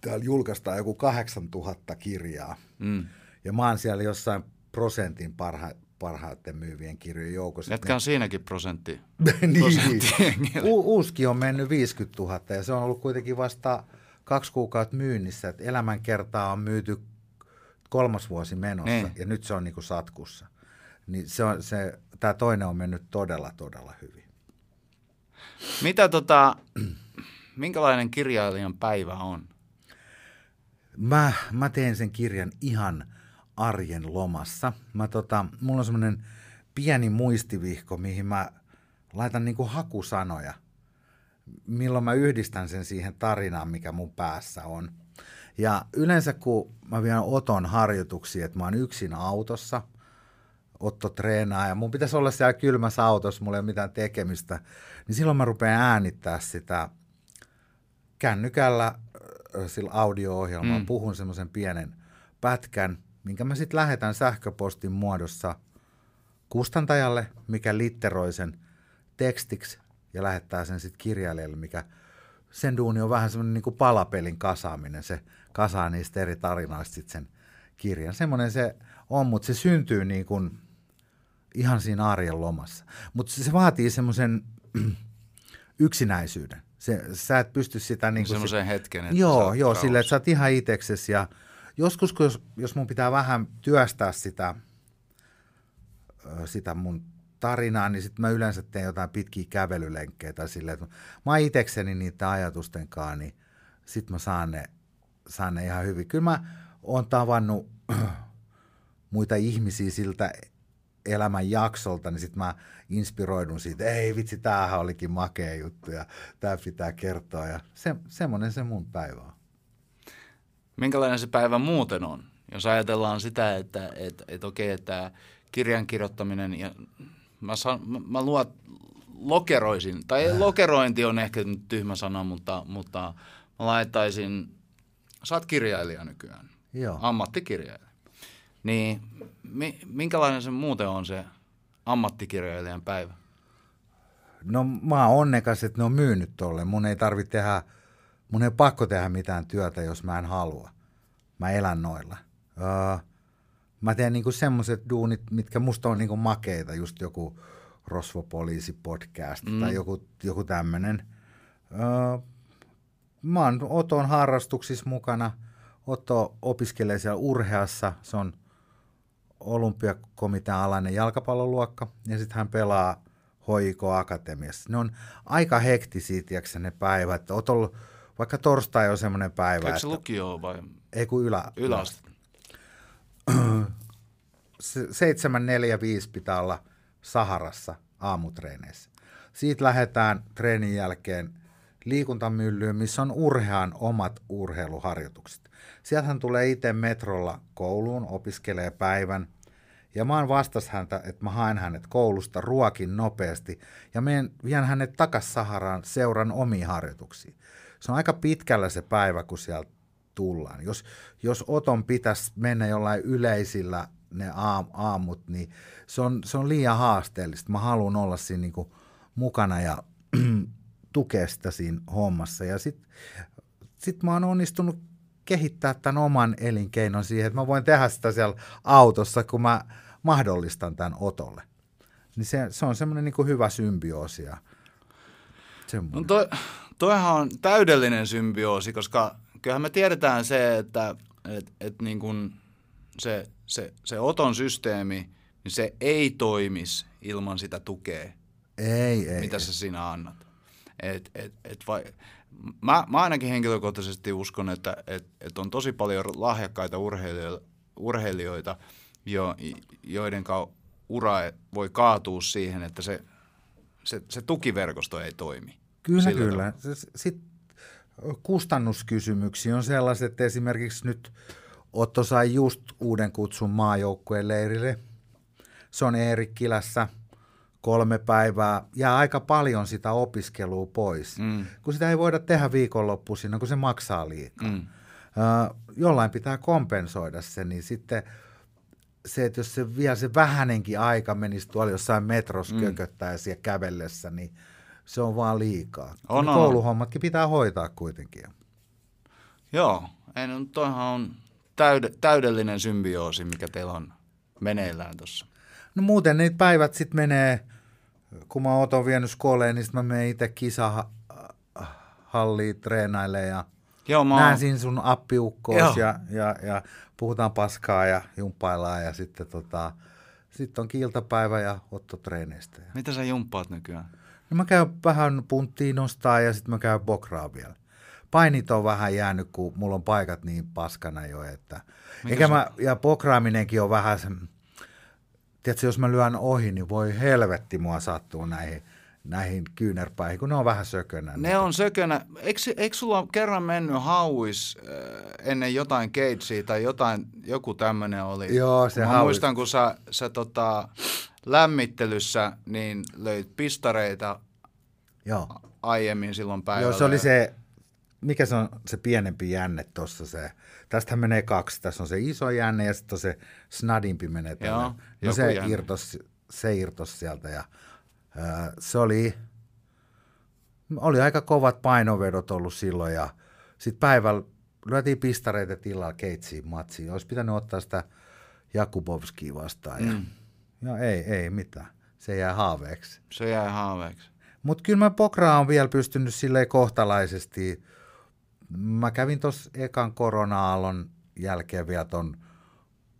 täällä julkaistaan joku 8000 kirjaa. Mm. Ja mä oon siellä jossain prosentin parha, parhaiten myyvien kirjojen joukossa. Jätkä on siinäkin prosentti. niin. U- uuski on mennyt 50 000 ja se on ollut kuitenkin vasta kaksi kuukautta myynnissä, että elämänkertaa on myyty kolmas vuosi menossa niin. ja nyt se on niin kuin satkussa. Niin se on, se, tämä toinen on mennyt todella, todella hyvin. Mitä tota, minkälainen kirjailijan päivä on? Mä, mä teen sen kirjan ihan arjen lomassa. Mä tota, mulla on semmoinen pieni muistivihko, mihin mä laitan niinku hakusanoja – milloin mä yhdistän sen siihen tarinaan, mikä mun päässä on. Ja yleensä kun mä vien Oton harjoituksia, että mä oon yksin autossa, Otto treenaa ja mun pitäisi olla siellä kylmässä autossa, mulla ei ole mitään tekemistä, niin silloin mä rupean äänittää sitä kännykällä sillä audio-ohjelmalla, mm. puhun semmoisen pienen pätkän, minkä mä sitten lähetän sähköpostin muodossa kustantajalle, mikä litteroi sen tekstiksi ja lähettää sen sitten kirjailijalle, mikä sen duuni on vähän semmoinen niin palapelin kasaaminen. Se kasaa niistä eri tarinoista sitten sen kirjan. Semmoinen se on, mutta se syntyy niin kuin ihan siinä arjen lomassa. Mutta se, se vaatii semmoisen yksinäisyyden. Se, sä et pysty sitä... Niin semmoisen sit, hetken. Että joo, joo sille, että sä oot ihan itseksesi. Ja joskus, jos, jos mun pitää vähän työstää sitä, sitä mun tarinaa, niin sitten mä yleensä teen jotain pitkiä kävelylenkkejä tai silleen, että mä oon itekseni niiden ajatustenkaan, niin sitten mä saan ne, saan ne ihan hyvin. Kyllä mä oon tavannut muita ihmisiä siltä elämän jaksolta, niin sitten mä inspiroidun siitä, ei vitsi, tämähän olikin makea juttu ja tämä pitää kertoa ja se, semmoinen se mun päivä on. Minkälainen se päivä muuten on? Jos ajatellaan sitä, että, että, että okei, että kirjan kirjoittaminen ja mä, san, mä, mä luot, lokeroisin, tai äh. lokerointi on ehkä nyt tyhmä sana, mutta, mutta mä laittaisin, sä oot kirjailija nykyään, Joo. ammattikirjailija. Niin mi, minkälainen se muuten on se ammattikirjailijan päivä? No mä oon onnekas, että ne on myynyt tolle. Mun ei tarvitse tehdä, mun ei pakko tehdä mitään työtä, jos mä en halua. Mä elän noilla. Uh, Mä teen niinku semmoiset duunit, mitkä musta on niinku makeita, just joku Rosvopoliisi podcast mm. tai joku, joku tämmöinen. Öö, mä oon Oton harrastuksissa mukana. Otto opiskelee siellä urheassa, se on olympiakomitean alainen jalkapalloluokka, ja sitten hän pelaa Hoiko Akatemiassa. Ne on aika hektisiä, tiedätkö, ne päivät. Oot ollut, vaikka torstai on semmoinen päivä. Eikö se että, lukio vai? Ei kun ylä. Yläaste. 745 pitää olla Saharassa aamutreeneissä. Siitä lähdetään treenin jälkeen liikuntamyllyyn, missä on urhean omat urheiluharjoitukset. Sieltähän tulee itse metrolla kouluun, opiskelee päivän, ja mä oon vastas häntä, että mä haen hänet koulusta, ruokin nopeasti, ja menen, vien hänet takas Saharaan seuran omiin harjoituksiin. Se on aika pitkällä se päivä, kun sieltä tullaan. Jos, jos Oton pitäisi mennä jollain yleisillä ne aam, aamut, niin se on, se on liian haasteellista. Mä haluan olla siinä niin mukana ja tukea sitä siinä hommassa. Ja sitten sit mä oon onnistunut kehittää tämän oman elinkeinon siihen, että mä voin tehdä sitä siellä autossa, kun mä mahdollistan tämän otolle. Niin se, se on semmoinen niin hyvä symbioosi. Ja no toi, toihan on täydellinen symbioosi, koska kyllähän me tiedetään se, että et, et niin kun se, se, se oton systeemi, niin se ei toimisi ilman sitä tukea, ei, ei, mitä ei. sä siinä annat. Et, et, et vai, mä, mä ainakin henkilökohtaisesti uskon, että et, et on tosi paljon lahjakkaita urheilijoita, urheilijoita jo, joiden ura voi kaatua siihen, että se, se, se tukiverkosto ei toimi. Kyllä, kyllä. Sitten kustannuskysymyksiä on sellaiset, että esimerkiksi nyt Otto sai just uuden kutsun maajoukkueen leirille. Se on Eerikkilässä kolme päivää. Jää aika paljon sitä opiskelua pois, mm. kun sitä ei voida tehdä viikonloppuisina, kun se maksaa liikaa. Mm. Jollain pitää kompensoida se, niin sitten se, että jos se vielä se vähänenkin aika menisi tuolla jossain metros mm. kököttäessä ja kävellessä, niin se on vaan liikaa. On, niin kouluhommatkin pitää hoitaa kuitenkin. Joo, ei, no, toihan on täyd- täydellinen symbioosi, mikä teillä on meneillään tuossa. No muuten niitä päivät sitten menee, kun mä oon vienyt skoleen, niin sitten mä menen itse kisahalliin treenaille ja Joo, mä näen siinä sun appiukkoos ja, ja, ja, puhutaan paskaa ja jumppaillaan ja sitten tota, sit on kiiltapäivä ja Otto treeneistä. Mitä sä jumppaat nykyään? No mä käyn vähän punttiin nostaa ja sitten mä käyn bokraa vielä. Painit on vähän jäänyt, kun mulla on paikat niin paskana jo, että... Eikä mä, ja bokraaminenkin on vähän se... Tiedätkö, jos mä lyön ohi, niin voi helvetti mua sattuu näihin, näihin kyynärpäihin, kun ne on vähän sökönä. Ne on sökönä. Eikö, eikö sulla kerran mennyt hauis äh, ennen jotain keitsia tai jotain, joku tämmöinen oli? Joo, se Mä hauis. muistan, kun sä, sä tota, lämmittelyssä niin löit pistareita Joo. aiemmin silloin päivällä. Joo, se oli se, mikä se on se pienempi jänne tuossa se. Tästähän menee kaksi. Tässä on se iso jänne ja sitten se snadimpi menee Joo, no se irtos, se irtos sieltä ja ää, se oli, oli aika kovat painovedot ollut silloin ja sitten päivällä lyötiin pistareita tilaa keitsiin matsiin. Olisi pitänyt ottaa sitä Jakubovskia vastaan ja mm No ei, ei mitään. Se jää haaveeksi. Se jää haaveeksi. Mutta kyllä mä Pokraa on vielä pystynyt silleen kohtalaisesti. Mä kävin tuossa ekan korona-aallon jälkeen vielä ton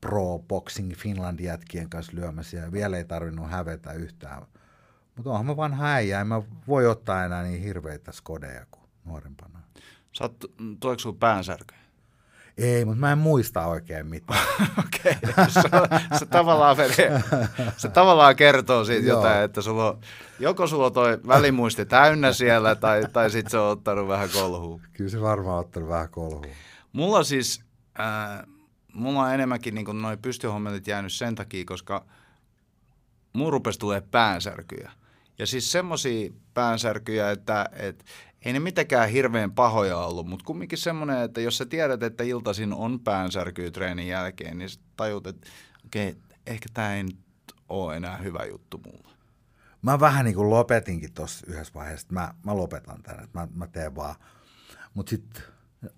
Pro Boxing Finland jätkien kanssa lyömässä ja vielä ei tarvinnut hävetä yhtään. Mutta onhan mä vanha äijä, en mä voi ottaa enää niin hirveitä skodeja kuin nuorempana. Sä oot, tuleeko sulla päänsärkyä? Ei, mutta mä en muista oikein mitään. Okei, okay. se, se, tavallaan se tavallaan kertoo siitä Joo. jotain, että sulla on, joko sulla on toi välimuisti täynnä siellä, tai, tai sitten se on ottanut vähän kolhua. Kyllä se varmaan on ottanut vähän kolhua. Mulla siis, äh, mulla on enemmänkin niin noin pystyhommelit jäänyt sen takia, koska mun rupesi tulee päänsärkyjä. Ja siis semmoisia päänsärkyjä, että, että ei ne mitenkään hirveän pahoja ollut, mutta kumminkin semmoinen, että jos sä tiedät, että iltaisin on päänsärkyy treenin jälkeen, niin tajut, että okei, okay, ehkä tämä ei nyt ole enää hyvä juttu mulle. Mä vähän niin kuin lopetinkin tuossa yhdessä vaiheessa, että mä, mä lopetan tämän, että mä, mä teen vaan. Mutta sitten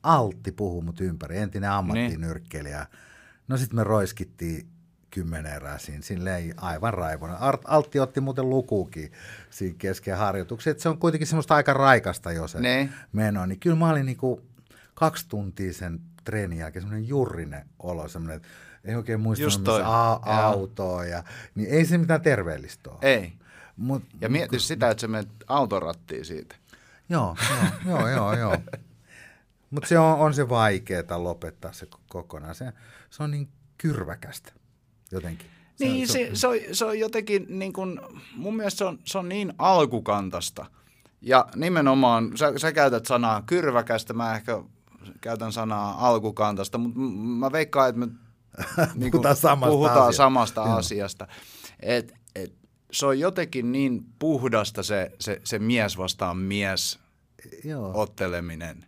Altti puhuu mut ympäri, entinen ammattinyrkkeilijä. Niin. No sitten me roiskittiin kymmenen. Siinä ei aivan raivona. Altti otti muuten lukuukin siinä kesken harjoituksen. Se on kuitenkin semmoista aika raikasta, jos se ne. meno. Niin kyllä mä olin niinku kaksi tuntia sen treenin jälkeen semmoinen jurrinen olo, semmoinen, ei oikein muista, a- autoa. Ja, niin ei se mitään terveellistä ole. Ei. Mut, ja mieti kun, sitä, että sä menet autorattiin siitä. Joo, joo, joo, joo. joo. Mutta se on, on se vaikeaa lopettaa se kokonaan. Se, se on niin kyrväkästä jotenkin. Niin, se, se, se, on, se on jotenkin, niin kuin, mun mielestä se on, se on niin alkukantasta. Ja nimenomaan, sä, sä käytät sanaa kyrväkästä, mä ehkä käytän sanaa alkukantasta, mutta mä veikkaan, että me niin puhutaan samasta, puhutaan asiasta. samasta asiasta. Et, et, se on jotenkin niin puhdasta se, se, se mies vastaan mies Joo. otteleminen.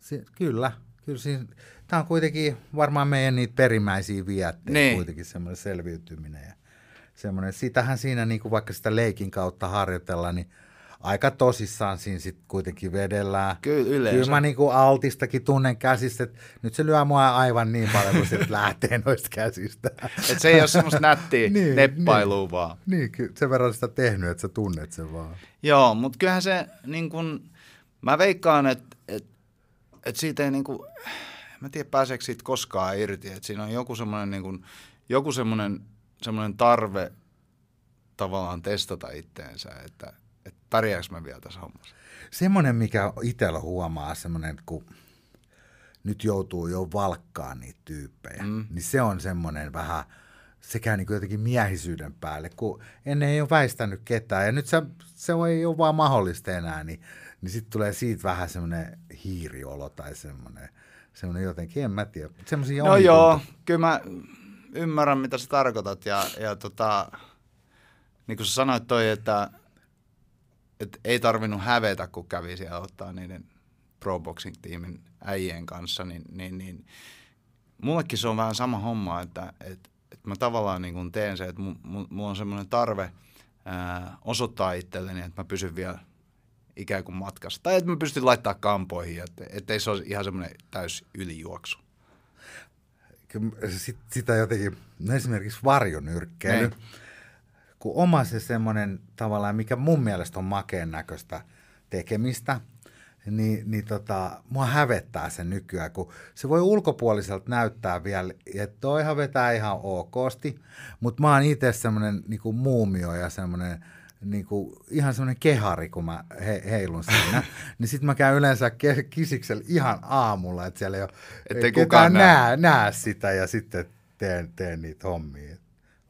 Se, kyllä, kyllä siinä tämä on kuitenkin varmaan meidän niitä perimmäisiä vietteitä, niin. kuitenkin semmoinen selviytyminen. Ja semmoinen, sitähän siinä, niin kuin vaikka sitä leikin kautta harjoitellaan, niin aika tosissaan siinä sitten kuitenkin vedellään. Kyllä yleensä. Kyllä mä niinku altistakin tunnen käsistä, että nyt se lyö mua aivan niin paljon, kun se lähtee noista käsistä. Et se ei ole semmoista nättiä Niin, neppailua niin. vaan. niin, kyllä sen verran sitä tehnyt, että sä tunnet sen vaan. Joo, mutta kyllähän se niin kun, mä veikkaan, että et, et siitä ei niin kun, mä en tiedä pääseekö siitä koskaan irti, että siinä on joku semmoinen niin joku semmoinen, semmoinen tarve tavallaan testata itteensä, että, että pärjääkö mä vielä tässä hommassa. Semmoinen, mikä itsellä huomaa, semmoinen, kun nyt joutuu jo valkkaan niitä tyyppejä, mm. niin se on semmoinen vähän, se käy niin kuin jotenkin miehisyyden päälle, kun ennen ei ole väistänyt ketään, ja nyt se, se ei ole vaan mahdollista enää, niin, niin sitten tulee siitä vähän semmoinen hiiriolo tai semmoinen, semmoinen jotenkin, en mä tiedä, semmoisia No joo, kyllä mä ymmärrän, mitä sä tarkoitat, ja, ja tota, niin kuin sä sanoit toi, että, että ei tarvinnut hävetä, kun kävi siellä ottaa niiden Pro Boxing-tiimin äijien kanssa, niin, niin, niin mullekin se on vähän sama homma, että, että, että mä tavallaan niin kuin teen se, että mulla on semmoinen tarve ää, osoittaa itselleni, että mä pysyn vielä ikään kuin matkassa. Tai että mä pystyn laittaa kampoihin, että, että ei se ole ihan semmoinen täys ylijuoksu. Sit, sitä jotenkin, no esimerkiksi varjonyrkkeily, niin. kun oma se semmoinen tavallaan, mikä mun mielestä on makeen näköistä tekemistä, niin, niin tota, mua hävettää se nykyään, kun se voi ulkopuoliselta näyttää vielä, että toihan vetää ihan okosti, mutta mä oon itse semmoinen niin muumio ja semmoinen niin kuin, ihan semmoinen kehari, kun mä he, heilun siinä, niin sitten mä käyn yleensä ke- kisiksellä ihan aamulla, että siellä ei ole Ettei kukaan näe. näe, näe sitä ja sitten teen, teen niitä hommia.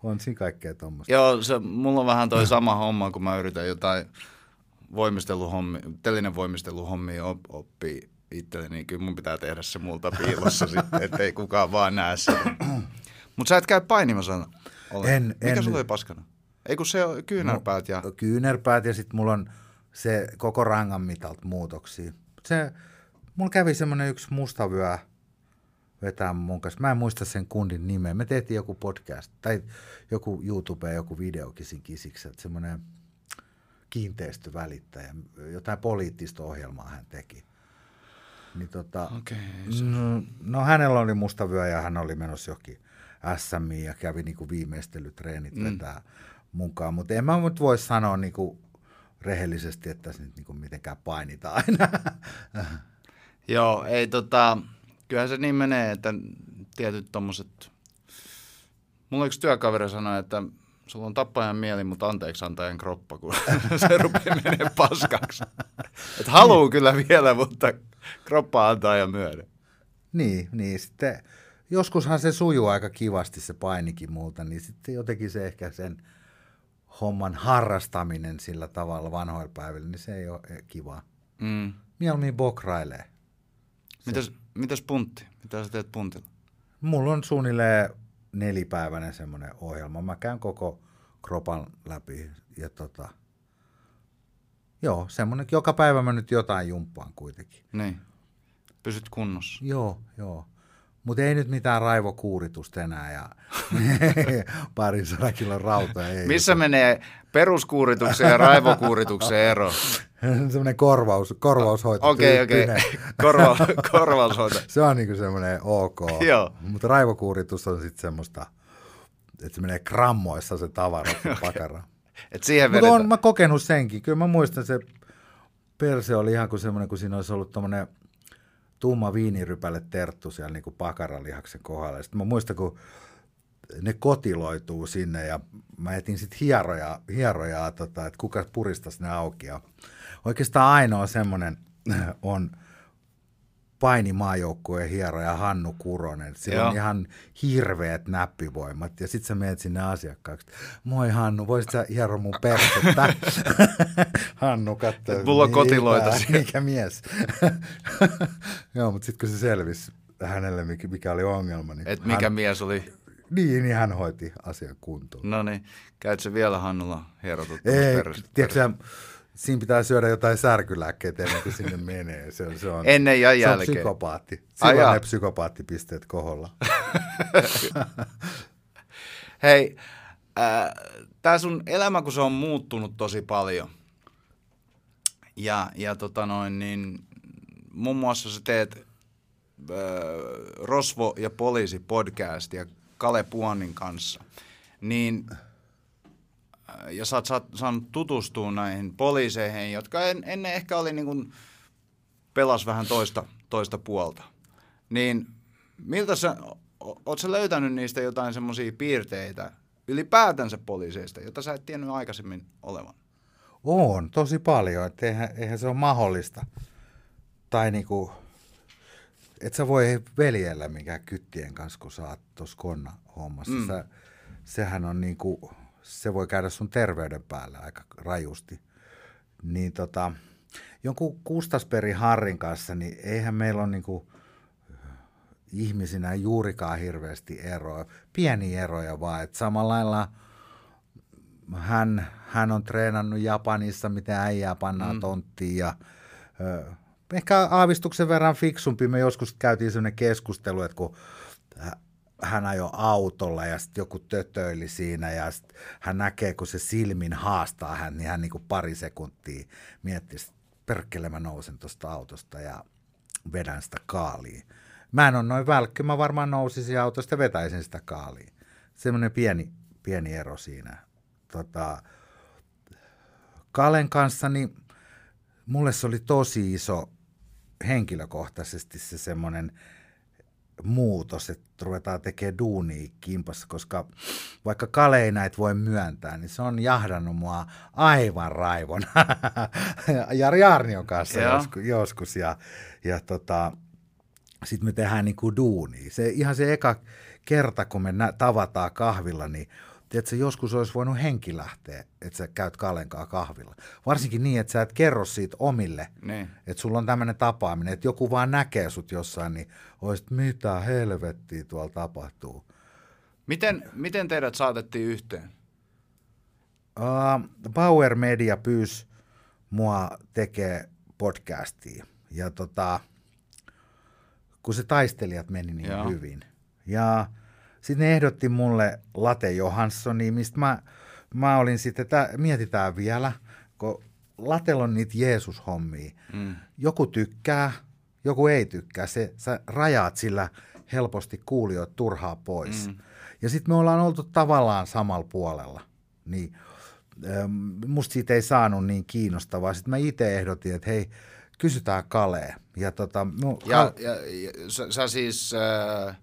On siinä kaikkea tuommoista. Joo, se, mulla on vähän toi sama homma, kun mä yritän jotain voimisteluhommi, telinen voimisteluhommia op, oppii itselleni, niin kyllä mun pitää tehdä se multa piilossa sitten, ettei kukaan vaan näe sitä. Mutta sä et käy painimassa En, Mikä en, sulla oli paskana? Ei kun se on kyynärpäät ja... No, kyynärpäät ja sitten mulla on se koko rangan mitalta muutoksia. Se, mulla kävi semmoinen yksi mustavyö vetää mun kanssa. Mä en muista sen kundin nimeä. Me tehtiin joku podcast tai joku YouTube, joku videokin siinä kisikset. Semmoinen kiinteistövälittäjä, jotain poliittista ohjelmaa hän teki. Niin tota, Okei, no, no, hänellä oli musta vyö ja hän oli menossa johonkin SMI ja kävi niinku viimeistelytreenit mm. vetää mukaan, mutta en mä nyt voi sanoa niinku rehellisesti, että se nyt niinku mitenkään painita aina. Joo, ei tota, kyllähän se niin menee, että tietyt tommoset, mulla yksi työkaveri sanoi, että sulla on tappajan mieli, mutta anteeksi antajan kroppa, kun se rupeaa menemään paskaksi. Että haluu kyllä vielä, mutta kroppa antaa ja myöden. niin, niin sitten joskushan se sujuu aika kivasti se painikin multa, niin sitten jotenkin se ehkä sen homman harrastaminen sillä tavalla vanhoilla päivillä, niin se ei ole kivaa. Mm. Mieluummin bokrailee. Mitäs, mitäs puntti? Mitä sä teet puntilla? Mulla on suunnilleen nelipäiväinen semmoinen ohjelma. Mä käyn koko kropan läpi ja tota, joo, semmoinen, joka päivä mä nyt jotain jumppaan kuitenkin. Niin. Pysyt kunnossa. Joo, joo. Mutta ei nyt mitään raivokuuritusta enää ja parin sadan kilon rauta. Ei Missä menee peruskuurituksen ja raivokuurituksen ero? semmoinen korvaus, korvaushoito. Okei, okei. tyyppinen. Korva, korvaushoito. Se on niinku semmoinen ok. Joo. Mutta raivokuuritus on sitten semmoista, että se menee grammoissa se tavara, se pakara. Et siihen Mutta on mä kokenut senkin. Kyllä mä muistan se perse oli ihan kuin semmoinen, kun siinä olisi ollut tommonen tumma viinirypäle terttu siellä niin kuin pakaralihaksen kohdalla. Sitten mä muistan, kun ne kotiloituu sinne ja mä etin sitten hierojaa, hierojaa tota, että kuka puristaisi ne auki. Ja oikeastaan ainoa semmoinen on painimaajoukkueen hieroja Hannu Kuronen. Sillä Joo. on ihan hirveät näppivoimat. Ja sit sä menet sinne asiakkaaksi. Moi Hannu, voisit sä hiero mun persettä? Hannu katsoo. Et mulla on kotiloita. Mikä mies. Joo, mutta sitten kun se selvisi hänelle, mikä, oli ongelma, niin, Et mikä hän, mies oli. niin, niin hän hoiti asian kuntoon. No niin, käyt se vielä Hannulla hierotut? Ei, tiedätkö siinä pitää syödä jotain särkylääkkeitä ennen kuin sinne menee. Se, on- se on, Ennen ja Se on jälkeen. psykopaatti. Silloin jaa. ne psykopaattipisteet koholla. Hei, äh, tämä sun elämä, kun se on muuttunut tosi paljon, Ja, ja tota noin, niin muun muassa sä teet äh, Rosvo ja poliisi podcastia Kale Puonin kanssa. Niin ja sä oot saanut tutustua näihin poliiseihin, jotka en, ennen ehkä oli niin kuin, pelas vähän toista, toista puolta. Niin miltä sä, oot sä löytänyt niistä jotain semmoisia piirteitä ylipäätänsä poliiseista, jota sä et tiennyt aikaisemmin olevan? On, tosi paljon, että eihän, eihän se ole mahdollista. Tai niinku, et sä voi veljellä mikään kyttien kanssa, kun sä oot tuossa konna hommassa. Mm. Sä, sehän on niinku, se voi käydä sun terveyden päälle aika rajusti. Niin tota, jonkun Kustasperi Harrin kanssa, niin eihän meillä ole niinku ihmisinä juurikaan hirveästi eroja. Pieniä eroja vaan, että samalla lailla hän, hän on treenannut Japanissa, miten äijää pannaan mm. tonttiin ja ö, ehkä aavistuksen verran fiksumpi. Me joskus käytiin sellainen keskustelu, että kun hän ajoi autolla ja sitten joku tötöili siinä ja sit hän näkee, kun se silmin haastaa hän, niin hän niin kuin pari sekuntia miettii, että perkele mä nousen tuosta autosta ja vedän sitä kaaliin. Mä en ole noin välkky, mä varmaan nousisin autosta ja vetäisin sitä kaaliin. Semmoinen pieni, pieni ero siinä. Tota, Kalen kanssa, niin mulle se oli tosi iso henkilökohtaisesti se semmoinen muutos, että ruvetaan tekemään duunia kimpassa, koska vaikka Kale ei näitä voi myöntää, niin se on jahdannut mua aivan raivon. Jari Arnion kanssa joskus, joskus, ja, ja tota, sitten me tehdään niin kuin duunia. Se, ihan se eka kerta, kun me nä- tavataan kahvilla, niin tiedätkö, joskus olisi voinut henki lähteä, että sä käyt Kalenkaa kahvilla. Varsinkin niin, että sä et kerro siitä omille, niin. että sulla on tämmöinen tapaaminen, että joku vaan näkee sut jossain, niin olisit, mitä helvettiä tuolla tapahtuu. Miten, miten teidät saatettiin yhteen? Uh, Power Media pyysi mua tekee podcastia. Ja tota, kun se taistelijat meni niin Joo. hyvin. Ja sitten ne ehdotti mulle Late Johanssoni, mistä mä, mä olin sitten, että mietitään vielä, kun Latella on niitä Jeesus-hommia. Mm. Joku tykkää, joku ei tykkää. Se, sä rajaat sillä helposti kuulijoita turhaa pois. Mm. Ja sitten me ollaan oltu tavallaan samalla puolella. Niin ähm, musta siitä ei saanut niin kiinnostavaa. Sitten mä itse ehdotin, että hei, kysytään Kalee. Ja, tota, no, ja, ja, ja sä, sä siis äh,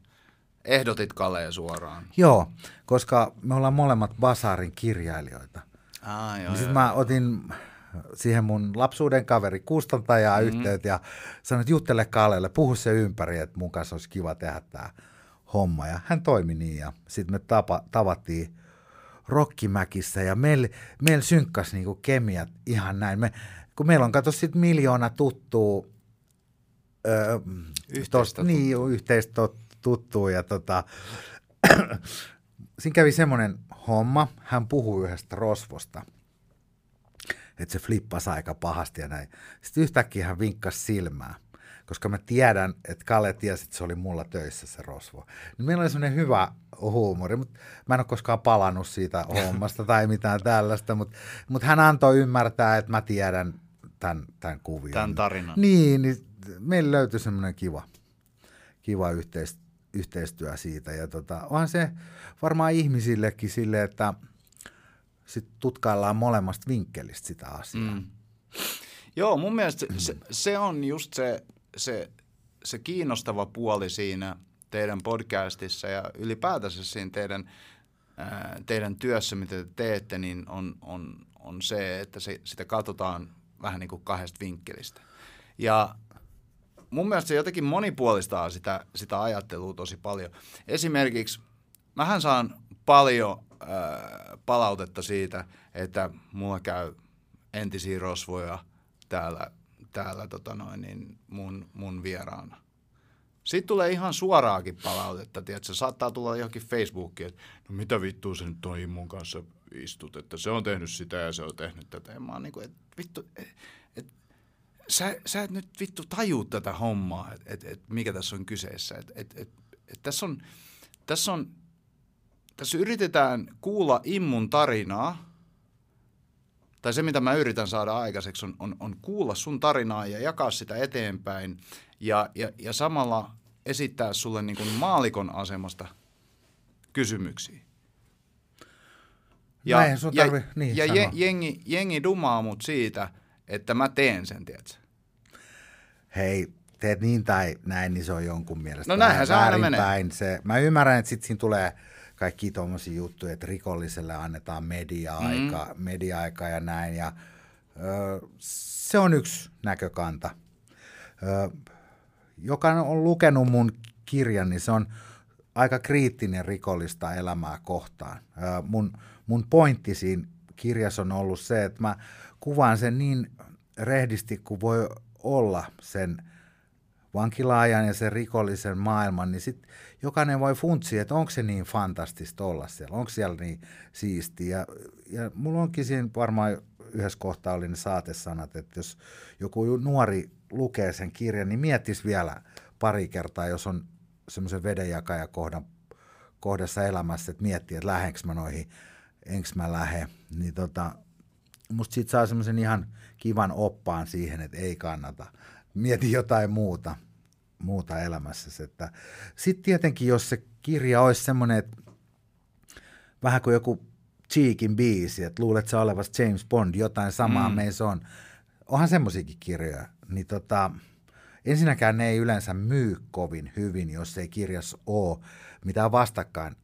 ehdotit Kalee suoraan? Joo, koska me ollaan molemmat Basarin kirjailijoita. Ah, joo, niin sitten mä otin siihen mun lapsuuden kaveri kustantajaa mm-hmm. yhteyttä ja sanoin, että juttele Kaleelle, puhu se ympäri, että mun kanssa olisi kiva tehdä tämä homma. Ja hän toimi niin ja sitten me tapa, tavattiin Rokkimäkissä ja meillä meil synkkäsi niinku kemiat ihan näin. Me, kun meillä on kato sitten miljoona tuttua, öö, yhteistä, tos, niin, yhteistä tuttua ja tota, siinä kävi semmoinen homma, hän puhui yhdestä rosvosta, että se flippasi aika pahasti ja näin. Sitten yhtäkkiä hän vinkkasi silmää, koska mä tiedän, että Kalle tiesi, että se oli mulla töissä se rosvo. Niin meillä oli semmoinen hyvä huumori, mutta mä en ole koskaan palannut siitä hommasta tai mitään tällaista, mutta, mutta hän antoi ymmärtää, että mä tiedän tämän, tämän kuvion. Tämän tarinan. Niin, niin meillä löytyi semmoinen kiva, kiva yhteis, yhteistyö siitä. Ja tota, onhan se varmaan ihmisillekin sille, että sit tutkaillaan molemmasta vinkkelistä sitä asiaa. Mm. Joo, mun mielestä se, se, on just se, se, se kiinnostava puoli siinä teidän podcastissa ja ylipäätänsä siinä teidän, teidän työssä, mitä te teette, niin on, on, on se, että se, sitä katsotaan vähän niin kuin kahdesta vinkkelistä. Ja mun mielestä se jotenkin monipuolistaa sitä, sitä ajattelua tosi paljon. Esimerkiksi mähän saan paljon äh, palautetta siitä, että mulla käy entisiä rosvoja täällä, täällä tota noin, niin mun, mun vieraana. Sitten tulee ihan suoraakin palautetta, tiedätkö? saattaa tulla johonkin Facebookiin, että no mitä vittua se nyt toi mun kanssa istut, että se on tehnyt sitä ja se on tehnyt tätä. Ja mä oon niin kuin, että vittu, sä, sä et nyt vittu tajuu tätä hommaa, että et, et, mikä tässä on kyseessä. Et, et, et, et tässä on, tässä on, tässä yritetään kuulla immun tarinaa tai se mitä mä yritän saada aikaiseksi, on, on, on kuulla sun tarinaa ja jakaa sitä eteenpäin ja, ja, ja samalla esittää sulle niin kuin maalikon asemasta kysymyksiä. Ja, Näin sun tarvi, ja, niin, ja jengi, jengi dumaa mut siitä, että mä teen sen, tiedätkö? hei, teet niin tai näin, niin se on jonkun mielestä No näinhän se aina menee. Se, mä ymmärrän, että sitten siinä tulee kaikki tuommoisia juttuja, että rikolliselle annetaan media-aika, mm. media-aika ja näin. Ja, ö, se on yksi näkökanta. Ö, joka on lukenut mun kirjan, niin se on aika kriittinen rikollista elämää kohtaan. Ö, mun, mun pointti siinä kirjassa on ollut se, että mä kuvaan sen niin rehdisti kuin voi olla sen vankilaajan ja sen rikollisen maailman, niin sitten jokainen voi funtsia, että onko se niin fantastista olla siellä, onko siellä niin siistiä. Ja, ja mulla onkin siinä varmaan yhdessä kohtaa oli ne saatesanat, että jos joku nuori lukee sen kirjan, niin miettisi vielä pari kertaa, jos on semmoisen vedenjakajakohdan kohdassa elämässä, että miettii, että lähenkö mä noihin, enkö mä lähe, niin tota, musta siitä saa semmoisen ihan kivan oppaan siihen, että ei kannata. Mieti jotain muuta, muuta elämässä. Että sitten tietenkin, jos se kirja olisi semmoinen, että vähän kuin joku Cheekin biisi, että luulet sä olevas James Bond, jotain samaa mm. meissä on. Onhan semmoisiakin kirjoja. Niin tota, ensinnäkään ne ei yleensä myy kovin hyvin, jos ei kirjassa ole mitään vastakkain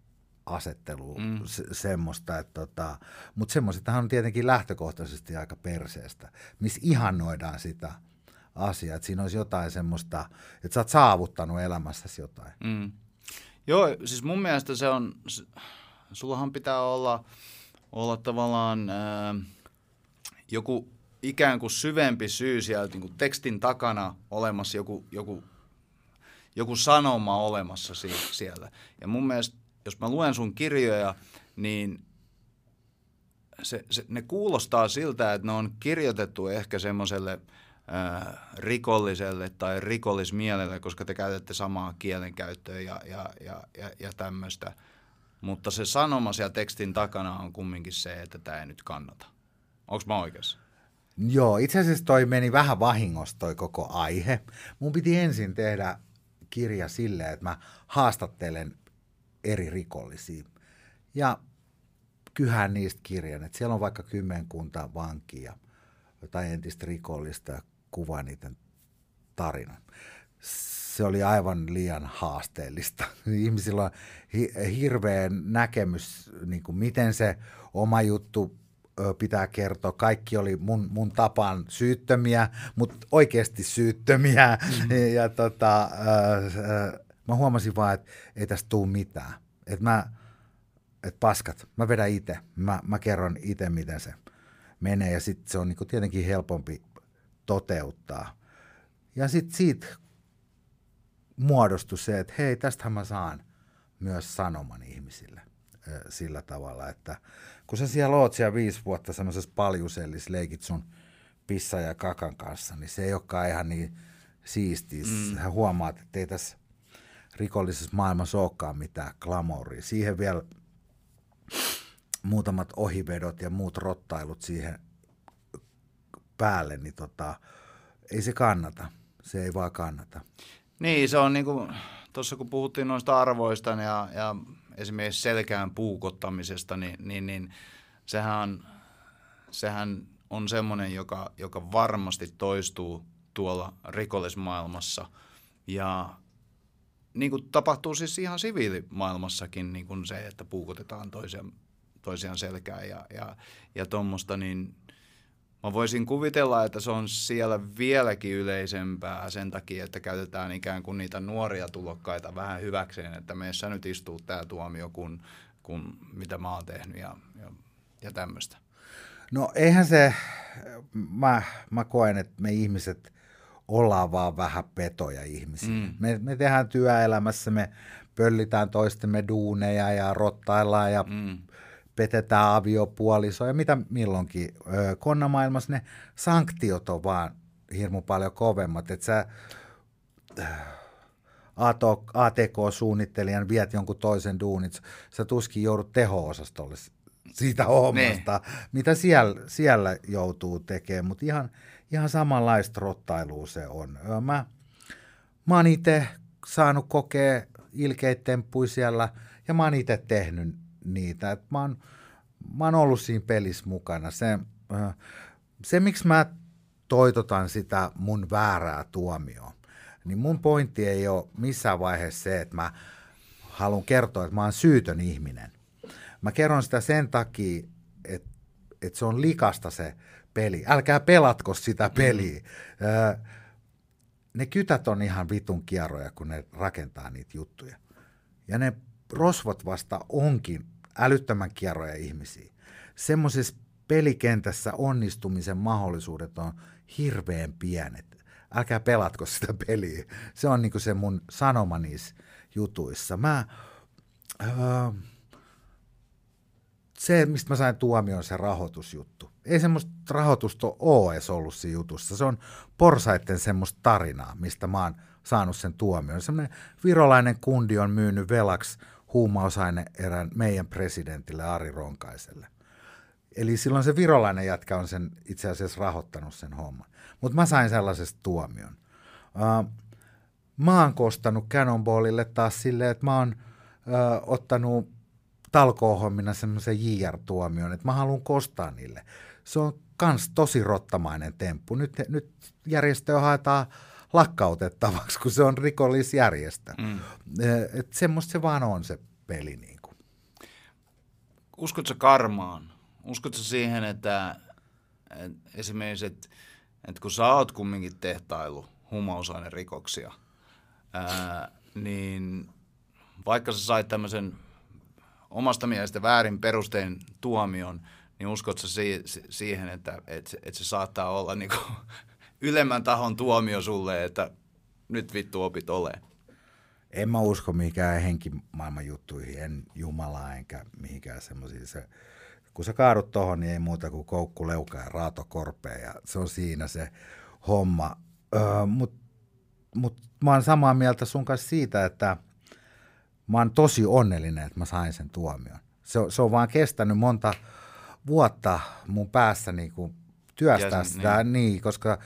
asettelua, mm. se, semmoista, että tota, mutta semmoisethan on tietenkin lähtökohtaisesti aika perseestä, missä ihannoidaan sitä asiaa, että siinä olisi jotain semmoista, että sä oot saavuttanut elämässäsi jotain. Mm. Joo, siis mun mielestä se on, sullahan pitää olla, olla tavallaan ää, joku ikään kuin syvempi syy sieltä niin kuin tekstin takana olemassa, joku, joku, joku sanoma olemassa si- siellä. Ja mun mielestä, jos mä luen sun kirjoja, niin se, se, ne kuulostaa siltä, että ne on kirjoitettu ehkä semmoiselle ää, rikolliselle tai rikollismielelle, koska te käytätte samaa kielenkäyttöä ja, ja, ja, ja, ja tämmöistä. Mutta se sanoma siellä tekstin takana on kumminkin se, että tämä ei nyt kannata. Onko mä oikeassa? Joo, itse asiassa toi meni vähän vahingossa toi koko aihe. Mun piti ensin tehdä kirja silleen, että mä haastattelen eri rikollisia. Ja kyhän niistä kirjan, että siellä on vaikka kymmenkunta vankia tai entistä rikollista ja kuvaa niiden tarinan. Se oli aivan liian haasteellista. Ihmisillä on hi- hirveä näkemys, niin kuin miten se oma juttu pitää kertoa. Kaikki oli mun, mun tapaan syyttömiä, mutta oikeasti syyttömiä. Mm-hmm. Ja tota, ö, ö, mä huomasin vaan, että ei tästä tule mitään. Että mä, et paskat, mä vedän itse. Mä, mä kerron itse, miten se menee ja sitten se on niinku tietenkin helpompi toteuttaa. Ja sitten siitä muodostui se, että hei, tästähän mä saan myös sanoman ihmisille sillä tavalla, että kun sä siellä oot siellä viisi vuotta semmoisessa paljusellissa leikit sun pissa ja kakan kanssa, niin se ei olekaan ihan niin siistiä. Mm. Sä huomaat, että ei tässä rikollisessa maailmassa olekaan mitään glamouria. Siihen vielä muutamat ohivedot ja muut rottailut siihen päälle, niin tota, ei se kannata. Se ei vaan kannata. Niin, se on niin kuin, tuossa kun puhuttiin noista arvoista ja, ja esimerkiksi selkään puukottamisesta, niin, niin, niin sehän, sehän on semmoinen, joka, joka varmasti toistuu tuolla rikollismaailmassa. Ja niin kuin tapahtuu siis ihan siviilimaailmassakin niin kuin se, että puukotetaan toisiaan, toisiaan selkään ja, ja, ja tuommoista, niin mä voisin kuvitella, että se on siellä vieläkin yleisempää sen takia, että käytetään ikään kuin niitä nuoria tulokkaita vähän hyväkseen, että meissä nyt istuu tämä tuomio, kun, kun mitä mä oon tehnyt ja, ja, ja tämmöistä. No eihän se, mä, mä koen, että me ihmiset ollaan vaan vähän petoja ihmisiä. Mm. Me, me tehdään työelämässä, me pöllitään toistemme duuneja ja rottaillaan ja mm. petetään aviopuolisoa ja mitä milloinkin. Konnamaailmassa ne sanktiot on vaan hirmu paljon kovemmat, että sä ATK-suunnittelijan viet jonkun toisen duunit, sä tuskin joudut teho-osastolle siitä hommasta, niin. mitä siellä, siellä joutuu tekemään, mutta ihan, ihan samanlaista rottailua se on. Mä, mä oon itse saanut kokea ilkeitä temppuja siellä ja mä oon itse tehnyt niitä. Et mä, oon, mä oon ollut siinä pelissä mukana. Se, se, miksi mä toitotan sitä mun väärää tuomioon, niin mun pointti ei ole missään vaiheessa se, että mä haluan kertoa, että mä oon syytön ihminen. Mä kerron sitä sen takia, että, että se on likasta se peli. Älkää pelatko sitä mm. peliä. Mm. ne kytät on ihan vitun kierroja, kun ne rakentaa niitä juttuja. Ja ne rosvot vasta onkin älyttömän kierroja ihmisiä. Semmoisessa pelikentässä onnistumisen mahdollisuudet on hirveän pienet. Älkää pelatko sitä peliä. Se on niinku se mun sanoma niissä jutuissa. Mä, öö, se, mistä mä sain tuomion, se rahoitusjuttu. Ei semmoista rahoitusta ole edes ollut siinä jutussa. Se on porsaitten semmoista tarinaa, mistä mä oon saanut sen tuomion. Semmoinen virolainen kundi on myynyt velaksi huumausaine erään meidän presidentille Ari Ronkaiselle. Eli silloin se virolainen jätkä on sen itse asiassa rahoittanut sen homman. Mutta mä sain sellaisesta tuomion. Uh, mä oon kostanut Cannonballille taas silleen, että mä oon uh, ottanut talkoohommina semmoisen JR-tuomion, että mä haluan kostaa niille. Se on kans tosi rottamainen temppu. Nyt, nyt järjestöä haetaan lakkautettavaksi, kun se on rikollisjärjestö. Mm. Että semmoista se vaan on se peli. Niin kuin. Uskotko karmaan? Uskotko siihen, että, että esimerkiksi, että, että kun sä oot kumminkin tehtailu huumausainerikoksia, ää, niin vaikka sä sait tämmöisen omasta mielestä väärin perustein tuomion, niin uskotko si- siihen, että, että, että se saattaa olla niin kuin ylemmän tahon tuomio sulle, että nyt vittu opit ole? En mä usko mihinkään henkimaailman juttuihin, en Jumalaa enkä mihinkään semmoisiin. Se, kun sä kaadut tohon, niin ei muuta kuin koukku, leuka ja raato korpeen ja se on siinä se homma. Öö, Mutta mut mä oon samaa mieltä sun kanssa siitä, että mä oon tosi onnellinen, että mä sain sen tuomion. Se, se on vaan kestänyt monta vuotta mun päässä niin kuin työstää ja, sitä, niin. niin, koska,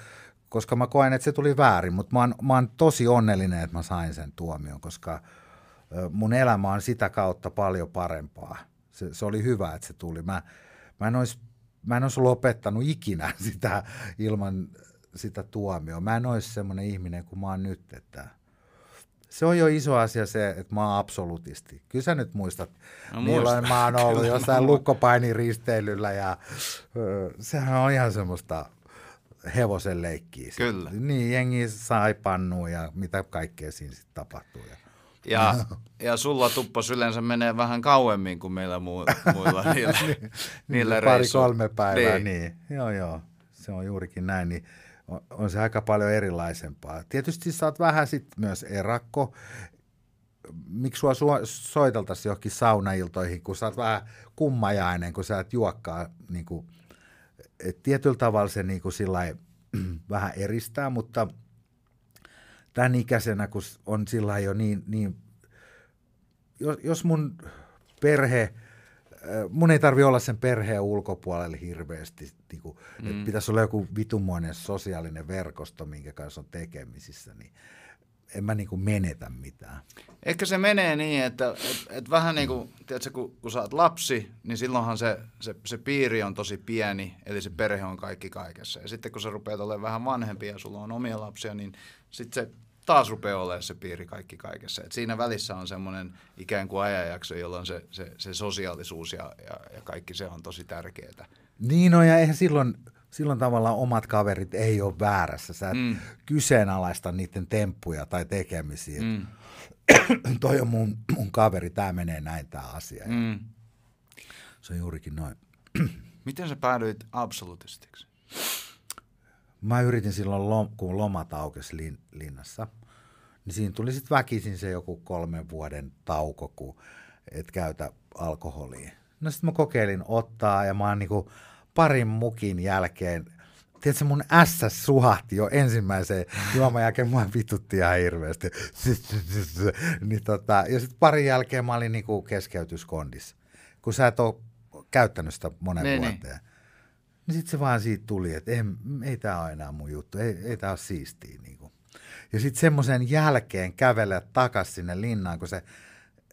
koska mä koen, että se tuli väärin, mutta mä oon, mä oon tosi onnellinen, että mä sain sen tuomion, koska mun elämä on sitä kautta paljon parempaa. Se, se oli hyvä, että se tuli. Mä, mä en olisi mä en olisi lopettanut ikinä sitä ilman sitä tuomioon. Mä en olisi semmoinen ihminen kuin mä oon nyt, että se on jo iso asia se, että mä oon absolutisti. Kyllä sä nyt muistat, no, milloin muistan. mä oon ollut Kyllä, jossain lukkopainiristeilyllä ja ö, sehän on ihan semmoista hevosen leikkiä. Kyllä. Niin, jengi sai pannua ja mitä kaikkea siinä sitten tapahtuu. Ja, ja, ja sulla tuppas yleensä menee vähän kauemmin kuin meillä mu- muilla niillä, niin, niillä Pari-kolme päivää, niin. niin. Joo, joo. Se on juurikin näin. Niin on, on se aika paljon erilaisempaa. Tietysti sä oot vähän sitten myös erakko. Miksi sua soiteltaisiin johonkin saunailtoihin, kun sä oot vähän kummajainen, kun sä et juokkaa. Niin kuin, et tietyllä tavalla se niin kuin sillai, vähän eristää, mutta tämän ikäisenä, kun on sillä jo niin, niin jos, jos mun perhe – mun ei tarvi olla sen perheen ulkopuolelle hirveästi. Niin kuin, mm. että pitäisi olla joku vitumoinen sosiaalinen verkosto, minkä kanssa on tekemisissä, niin en mä niin kuin menetä mitään. Ehkä se menee niin, että et, et vähän niin kuin, tiedätkö, kun, kun sä oot lapsi, niin silloinhan se, se, se piiri on tosi pieni, eli se perhe on kaikki kaikessa. Ja sitten kun sä rupeat olemaan vähän vanhempi ja sulla on omia lapsia, niin sitten se taas rupeaa olemaan se piiri kaikki kaikessa. Et siinä välissä on semmoinen ikään kuin ajanjakso, jolloin se, se, se sosiaalisuus ja, ja, ja kaikki se on tosi tärkeää. Niin on, ja eihän silloin, silloin tavallaan omat kaverit ei ole väärässä. Sä et mm. kyseenalaista niiden temppuja tai tekemisiä. Mm. Toi on mun, mun kaveri, tämä menee näin tämä asia. Mm. Se on juurikin noin. Miten sä päädyit absolutistiksi? Mä yritin silloin, kun lomat aukesi lin, linnassa, niin siinä tuli sitten väkisin se joku kolmen vuoden tauko, kun et käytä alkoholia. No sitten mä kokeilin ottaa ja mä oon niinku parin mukin jälkeen, tiedätkö mun S suhahti jo ensimmäiseen juoman jälkeen, mua vitutti ihan hirveästi. niin tota, ja sitten parin jälkeen mä olin niinku keskeytyskondissa. Kun sä et ole käyttänyt sitä monen Niin, niin, niin. Niin sitten se vaan siitä tuli, että ei, ei tämä ole enää mun juttu, ei, ei tämä ole siistiä. Niin kuin. Ja sitten semmoisen jälkeen kävellä takaisin sinne linnaan, kun se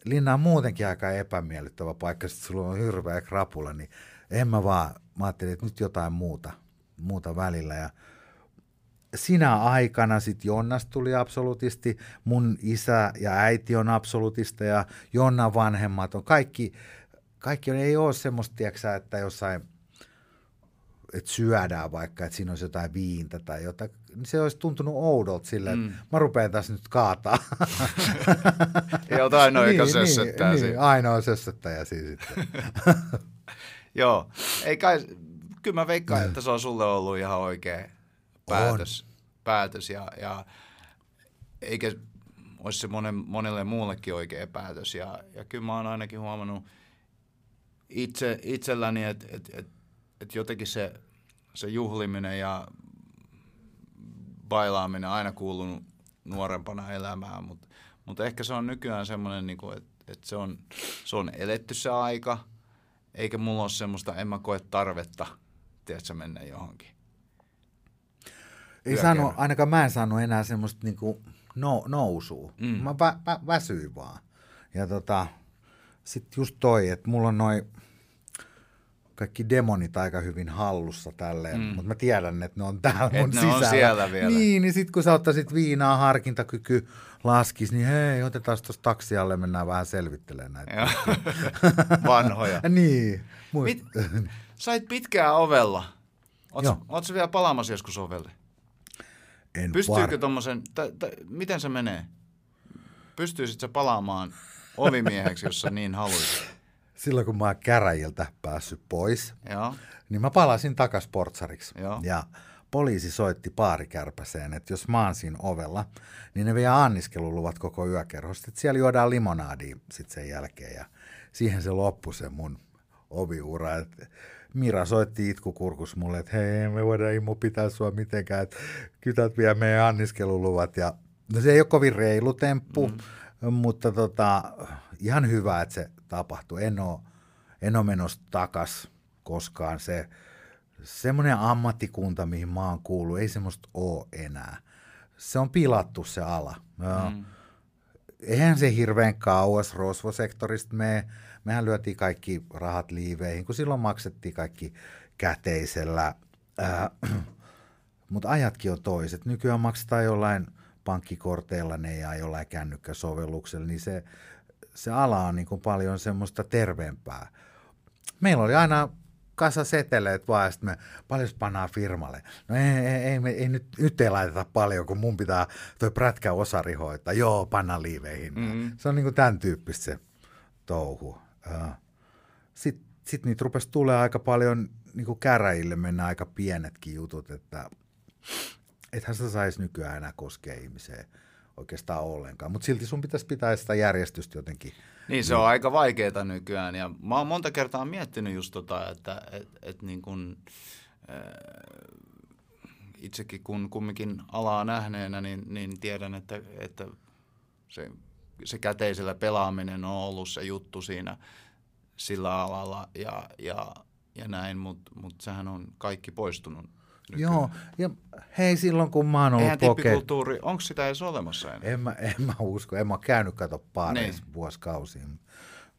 linna on muutenkin aika epämiellyttävä paikka, sitten sulla on hirveä krapula, niin en mä vaan, mä ajattelin, että nyt jotain muuta, muuta välillä. Ja sinä aikana sitten Jonnas tuli absolutisti, mun isä ja äiti on absolutista ja Jonna vanhemmat on kaikki, kaikki on, ei ole semmoista, tiiäksä, että jossain että syödään vaikka, että siinä olisi jotain viintä tai jotain, niin se olisi tuntunut oudolta silleen, mm. että mä rupean tässä nyt kaataa. Jotain noin, joka sössöttää niin, siinä. niin, ainoa sössöttäjä siinä sitten. Joo, ei kai, kyllä mä veikkaan, että se on sulle ollut ihan oikea päätös. päätös ja, ja eikä olisi se monen, monelle muullekin oikea päätös. Ja, ja kyllä mä oon ainakin huomannut itse, itselläni, että et, et, et jotenkin se, se juhliminen ja bailaaminen aina kuulunut nuorempana elämään, mutta mut ehkä se on nykyään semmoinen, niinku, että et se, on, se on eletty se aika, eikä mulla ole semmoista, en mä koe tarvetta, tiedätkö, mennä johonkin. Ei saanut, ainakaan mä en saanut enää semmoista niinku no, nousua. Mm. Mä vä, vä, väsyin vaan. Ja tota, sitten just toi, että mulla on noin kaikki demonit aika hyvin hallussa tälleen, mm. mutta mä tiedän, että ne on täällä Et mun ne sisällä. on siellä vielä. Niin, niin sit kun sä ottaisit viinaa, harkintakyky laskis, niin hei, otetaan tuossa taksialle, mennään vähän selvittelemään näitä. Vanhoja. niin. Mit, sait pitkää ovella. Oletko vielä palaamassa joskus ovelle? En Pystyykö var- tuommoisen, miten se menee? Pystyisit sä palaamaan ovimieheksi, jos sä niin haluaisit? Silloin kun mä oon käräjiltä päässyt pois, Joo. niin mä palasin takas portsariksi. Joo. Ja poliisi soitti paarikärpäseen, että jos mä oon siinä ovella, niin ne vie anniskeluluvat koko yökerhosta. Että siellä juodaan limonaadia sitten sen jälkeen. Ja siihen se loppui se mun oviura. Mira soitti itkukurkus mulle, että hei, me voidaan Immo pitää sua mitenkään, että kytät vie meidän anniskeluluvat. Ja no se ei ole kovin reilu temppu, mm. mutta tota, ihan hyvä, että se tapahtui. En ole, en ole menossa takas koskaan. Se, semmoinen ammattikunta, mihin mä oon kuullut, ei semmoista ole enää. Se on pilattu se ala. Mm. Eihän se hirveän kauas rosvosektorista me, mehän lyötiin kaikki rahat liiveihin, kun silloin maksettiin kaikki käteisellä. Äh, mutta ajatkin on toiset. Nykyään maksetaan jollain pankkikorteilla ne ja jollain kännykkäsovelluksella, niin se, se ala on niin kuin paljon semmoista terveempää. Meillä oli aina kasa seteleet vaan, sitten me paljon pannaan firmalle. No ei, ei, ei, me, ei nyt, nyt ei laiteta paljon, kun mun pitää toi prätkä osari hoitaa. Joo, panna liiveihin. Mm-hmm. Se on niin kuin tämän tyyppistä se touhu. Sitten sit niitä rupesi tulee aika paljon, niin kuin käräjille mennä aika pienetkin jutut, että ethän sitä saisi nykyään enää koskea ihmiseen oikeastaan ollenkaan. Mutta silti sun pitäisi pitää sitä järjestystä jotenkin. Niin, se on aika vaikeaa nykyään. Ja mä oon monta kertaa miettinyt just tota, että et, et niin kun, äh, itsekin kun kumminkin alaa nähneenä, niin, niin tiedän, että, että se, se käteisellä pelaaminen on ollut se juttu siinä sillä alalla ja, ja, ja näin, mutta mut sehän on kaikki poistunut. Nykyään. Joo, ja hei silloin kun mä oon ollut Eihän tippikulttuuri, onko sitä edes olemassa enää? En mä, en mä usko, en mä käynyt kato paareissa Niin. vuosikausiin.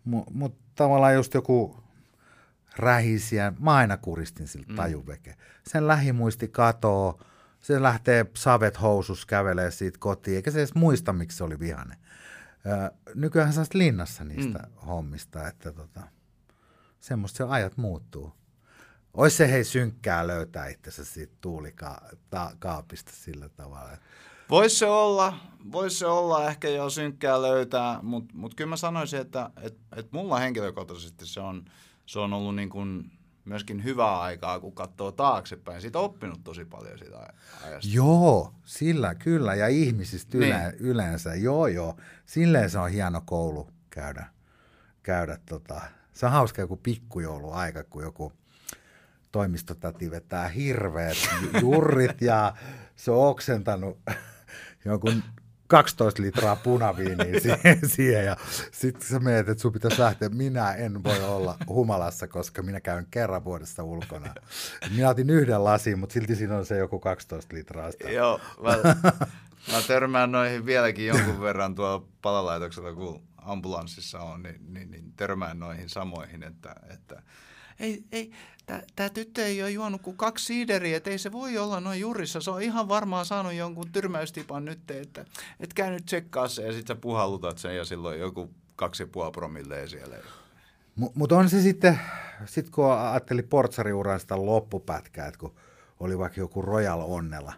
Mutta mut tavallaan just joku rähisiä, mä aina kuristin siltä mm. tajuveke. Sen lähimuisti katoo, se lähtee savet housus kävelee siitä kotiin, eikä se edes muista, miksi se oli vihane. Nykyään sä linnassa niistä mm. hommista, että tota, semmoista se ajat muuttuu. Ois se hei synkkää löytää itsensä siitä tuulikaapista sillä tavalla. Voisi se olla, vois se olla ehkä jo synkkää löytää, mutta mut kyllä mä sanoisin, että et, et mulla henkilökohtaisesti se on, se on ollut niin kuin myöskin hyvää aikaa, kun katsoo taaksepäin. Siitä on oppinut tosi paljon siitä aj- ajasta. Joo, sillä kyllä, ja ihmisistä yle, Niin. yleensä, joo joo, silleen se on hieno koulu käydä, käydä tota. se on hauska joku pikkujouluaika, kun joku toimistotäti vetää hirveät ju- jurrit ja se on oksentanut jonkun 12 litraa punaviiniä siihen, siihen ja sitten sä meet, että sun pitäisi lähteä. Minä en voi olla humalassa, koska minä käyn kerran vuodessa ulkona. Minä otin yhden lasin, mutta silti siinä on se joku 12 litraa. Sitä. Joo, mä, mä törmään noihin vieläkin jonkun verran tuolla palalaitoksella, kun ambulanssissa on, niin, niin, niin törmään noihin samoihin, että, että ei, ei, tämä tyttö ei ole juonut kuin kaksi siideriä, että ei se voi olla noin jurissa. Se on ihan varmaan saanut jonkun tyrmäystipan nyt, että et käy nyt tsekkaa se ja sitten sä puhallutat sen ja silloin joku kaksi ja puoli siellä. Mutta mut on se sitten, sit kun ajatteli portsariuran sitä loppupätkää, että kun oli vaikka joku Royal Onnella,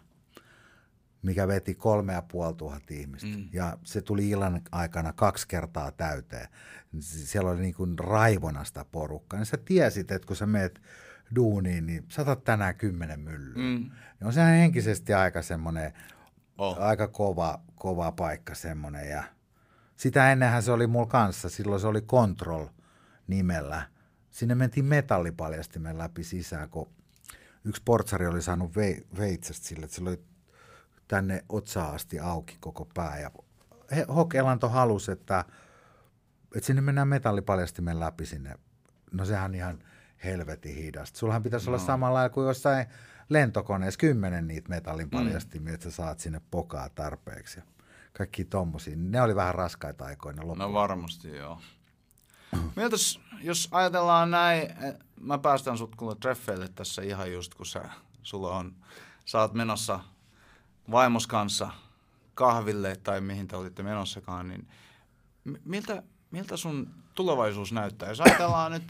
mikä veti kolme ja puoli ihmistä. Mm. Ja se tuli illan aikana kaksi kertaa täyteen. Siellä oli niin kuin raivonasta porukkaa. Niin sä tiesit, että kun sä meet duuniin, niin saatat tänään kymmenen myllyä. Mm. Ja on sehän henkisesti aika semmoinen, oh. aika kova, kova paikka semmoinen. Ja sitä ennenhän se oli mulla kanssa. Silloin se oli Control nimellä. Sinne mentiin metallipaljastimen läpi sisään, kun yksi portsari oli saanut veitsestä sille, että sillä oli tänne otsaa asti auki koko pää. Ja Hokelanto halusi, että, että sinne mennään metallipaljastimen läpi sinne. No sehän on ihan helvetin hidasta. Sullahan pitäisi no. olla samalla kuin jossain lentokoneessa kymmenen niitä metallin paljastimia, mm. että sä saat sinne pokaa tarpeeksi. Kaikki tommosia. Ne oli vähän raskaita aikoina loppuun. No varmasti joo. Mietos, jos ajatellaan näin, eh, mä päästän sut kuule treffeille tässä ihan just, kun sä, sulla on, sä oot menossa vaimos kanssa kahville tai mihin te olitte menossakaan, niin miltä, miltä sun tulevaisuus näyttää? Jos ajatellaan nyt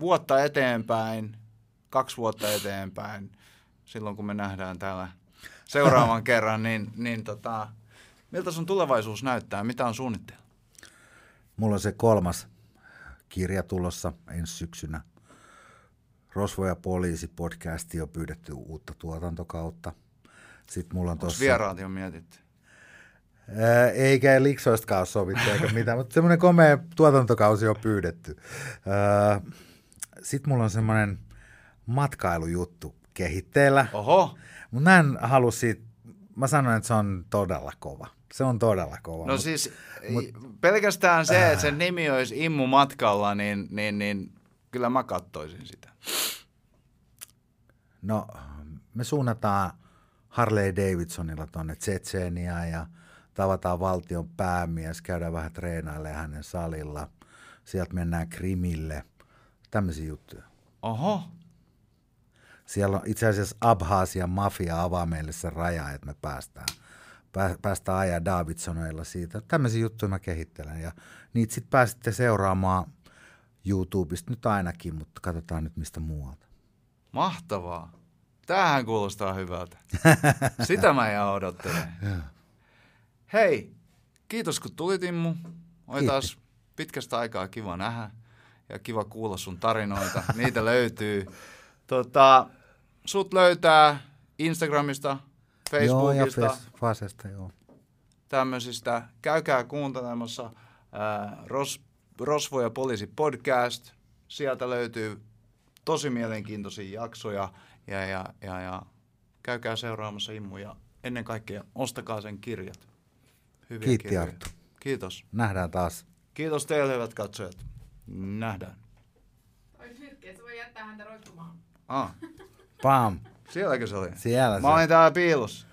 vuotta eteenpäin, kaksi vuotta eteenpäin, silloin kun me nähdään täällä seuraavan kerran, niin, niin tota, miltä sun tulevaisuus näyttää? Mitä on suunnitteilla? Mulla on se kolmas kirja tulossa ensi syksynä. Rosvo ja poliisi podcasti on pyydetty uutta tuotantokautta – sitten mulla on tossa... vieraat jo mietitty? Ää, eikä liksoistakaan ole sovittu eikä mitään, mutta semmoinen komea tuotantokausi on pyydetty. Sitten mulla on semmoinen matkailujuttu kehitteellä. Oho. Mutta mä en halua siitä, mä sanoin, että se on todella kova. Se on todella kova. No mut, siis mut, pelkästään se, että sen nimi olisi Immu matkalla, niin, niin, niin kyllä mä kattoisin sitä. No, me suunnataan Harley Davidsonilla tuonne Tsetseeniaan ja tavataan valtion päämies, käydään vähän treenailemaan hänen salilla. Sieltä mennään Krimille. Tämmöisiä juttuja. Oho. Siellä on itse asiassa Abhaasian mafia avaa meille se raja, että me päästään, päästään ajaa Davidsoneilla siitä. Tämmöisiä juttuja mä kehittelen ja niitä sitten pääsitte seuraamaan YouTubesta nyt ainakin, mutta katsotaan nyt mistä muualta. Mahtavaa. Tämähän kuulostaa hyvältä. Sitä mä ihan odottelen. Hei, kiitos kun tulit Immu. Oli taas pitkästä aikaa kiva nähdä ja kiva kuulla sun tarinoita. Niitä löytyy. Tota, sut löytää Instagramista, Facebookista. Joo, ja Fasesta, joo. Tämmöisistä. Käykää kuuntelemassa ää, Ros, Rosvo ja Poliisi podcast. Sieltä löytyy tosi mielenkiintoisia jaksoja ja, ja, ja, ja käykää seuraamassa Immu ja ennen kaikkea ostakaa sen kirjat. Hyviä Kiitti kirjoja. Arttu. Kiitos. Nähdään taas. Kiitos teille hyvät katsojat. Nähdään. Olisi sä voi jättää häntä roikkumaan. Ah. Pam. Sielläkö se oli? Siellä Mä olin täällä piilossa.